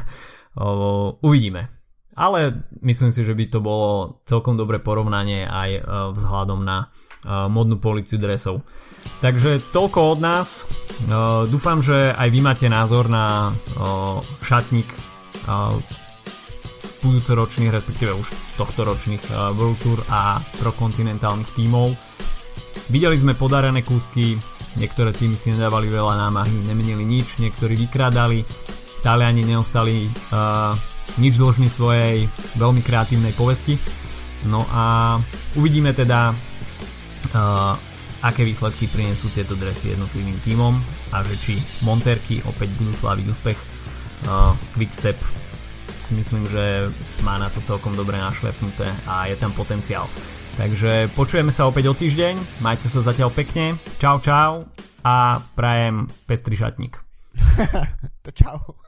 uh, uvidíme. Ale myslím si, že by to bolo celkom dobré porovnanie aj e, vzhľadom na e, modnú policiu dresov. Takže toľko od nás. E, dúfam, že aj vy máte názor na šatník budúcoročných, respektíve už tohtoročných World Tour a prokontinentálnych tímov. Videli sme podarené kúsky, niektoré týmy si nedávali veľa námahy, nemenili nič, niektorí vykrádali, Taliani neostali uh, nič dlžný svojej veľmi kreatívnej povesti. No a uvidíme teda, uh, aké výsledky prinesú tieto dresy jednotlivým tímom a že či Monterky opäť budú sláviť úspech. Uh, Quickstep si myslím, že má na to celkom dobre našlepnuté a je tam potenciál. Takže počujeme sa opäť o týždeň, majte sa zatiaľ pekne, čau čau a prajem pestrý šatník. to čau.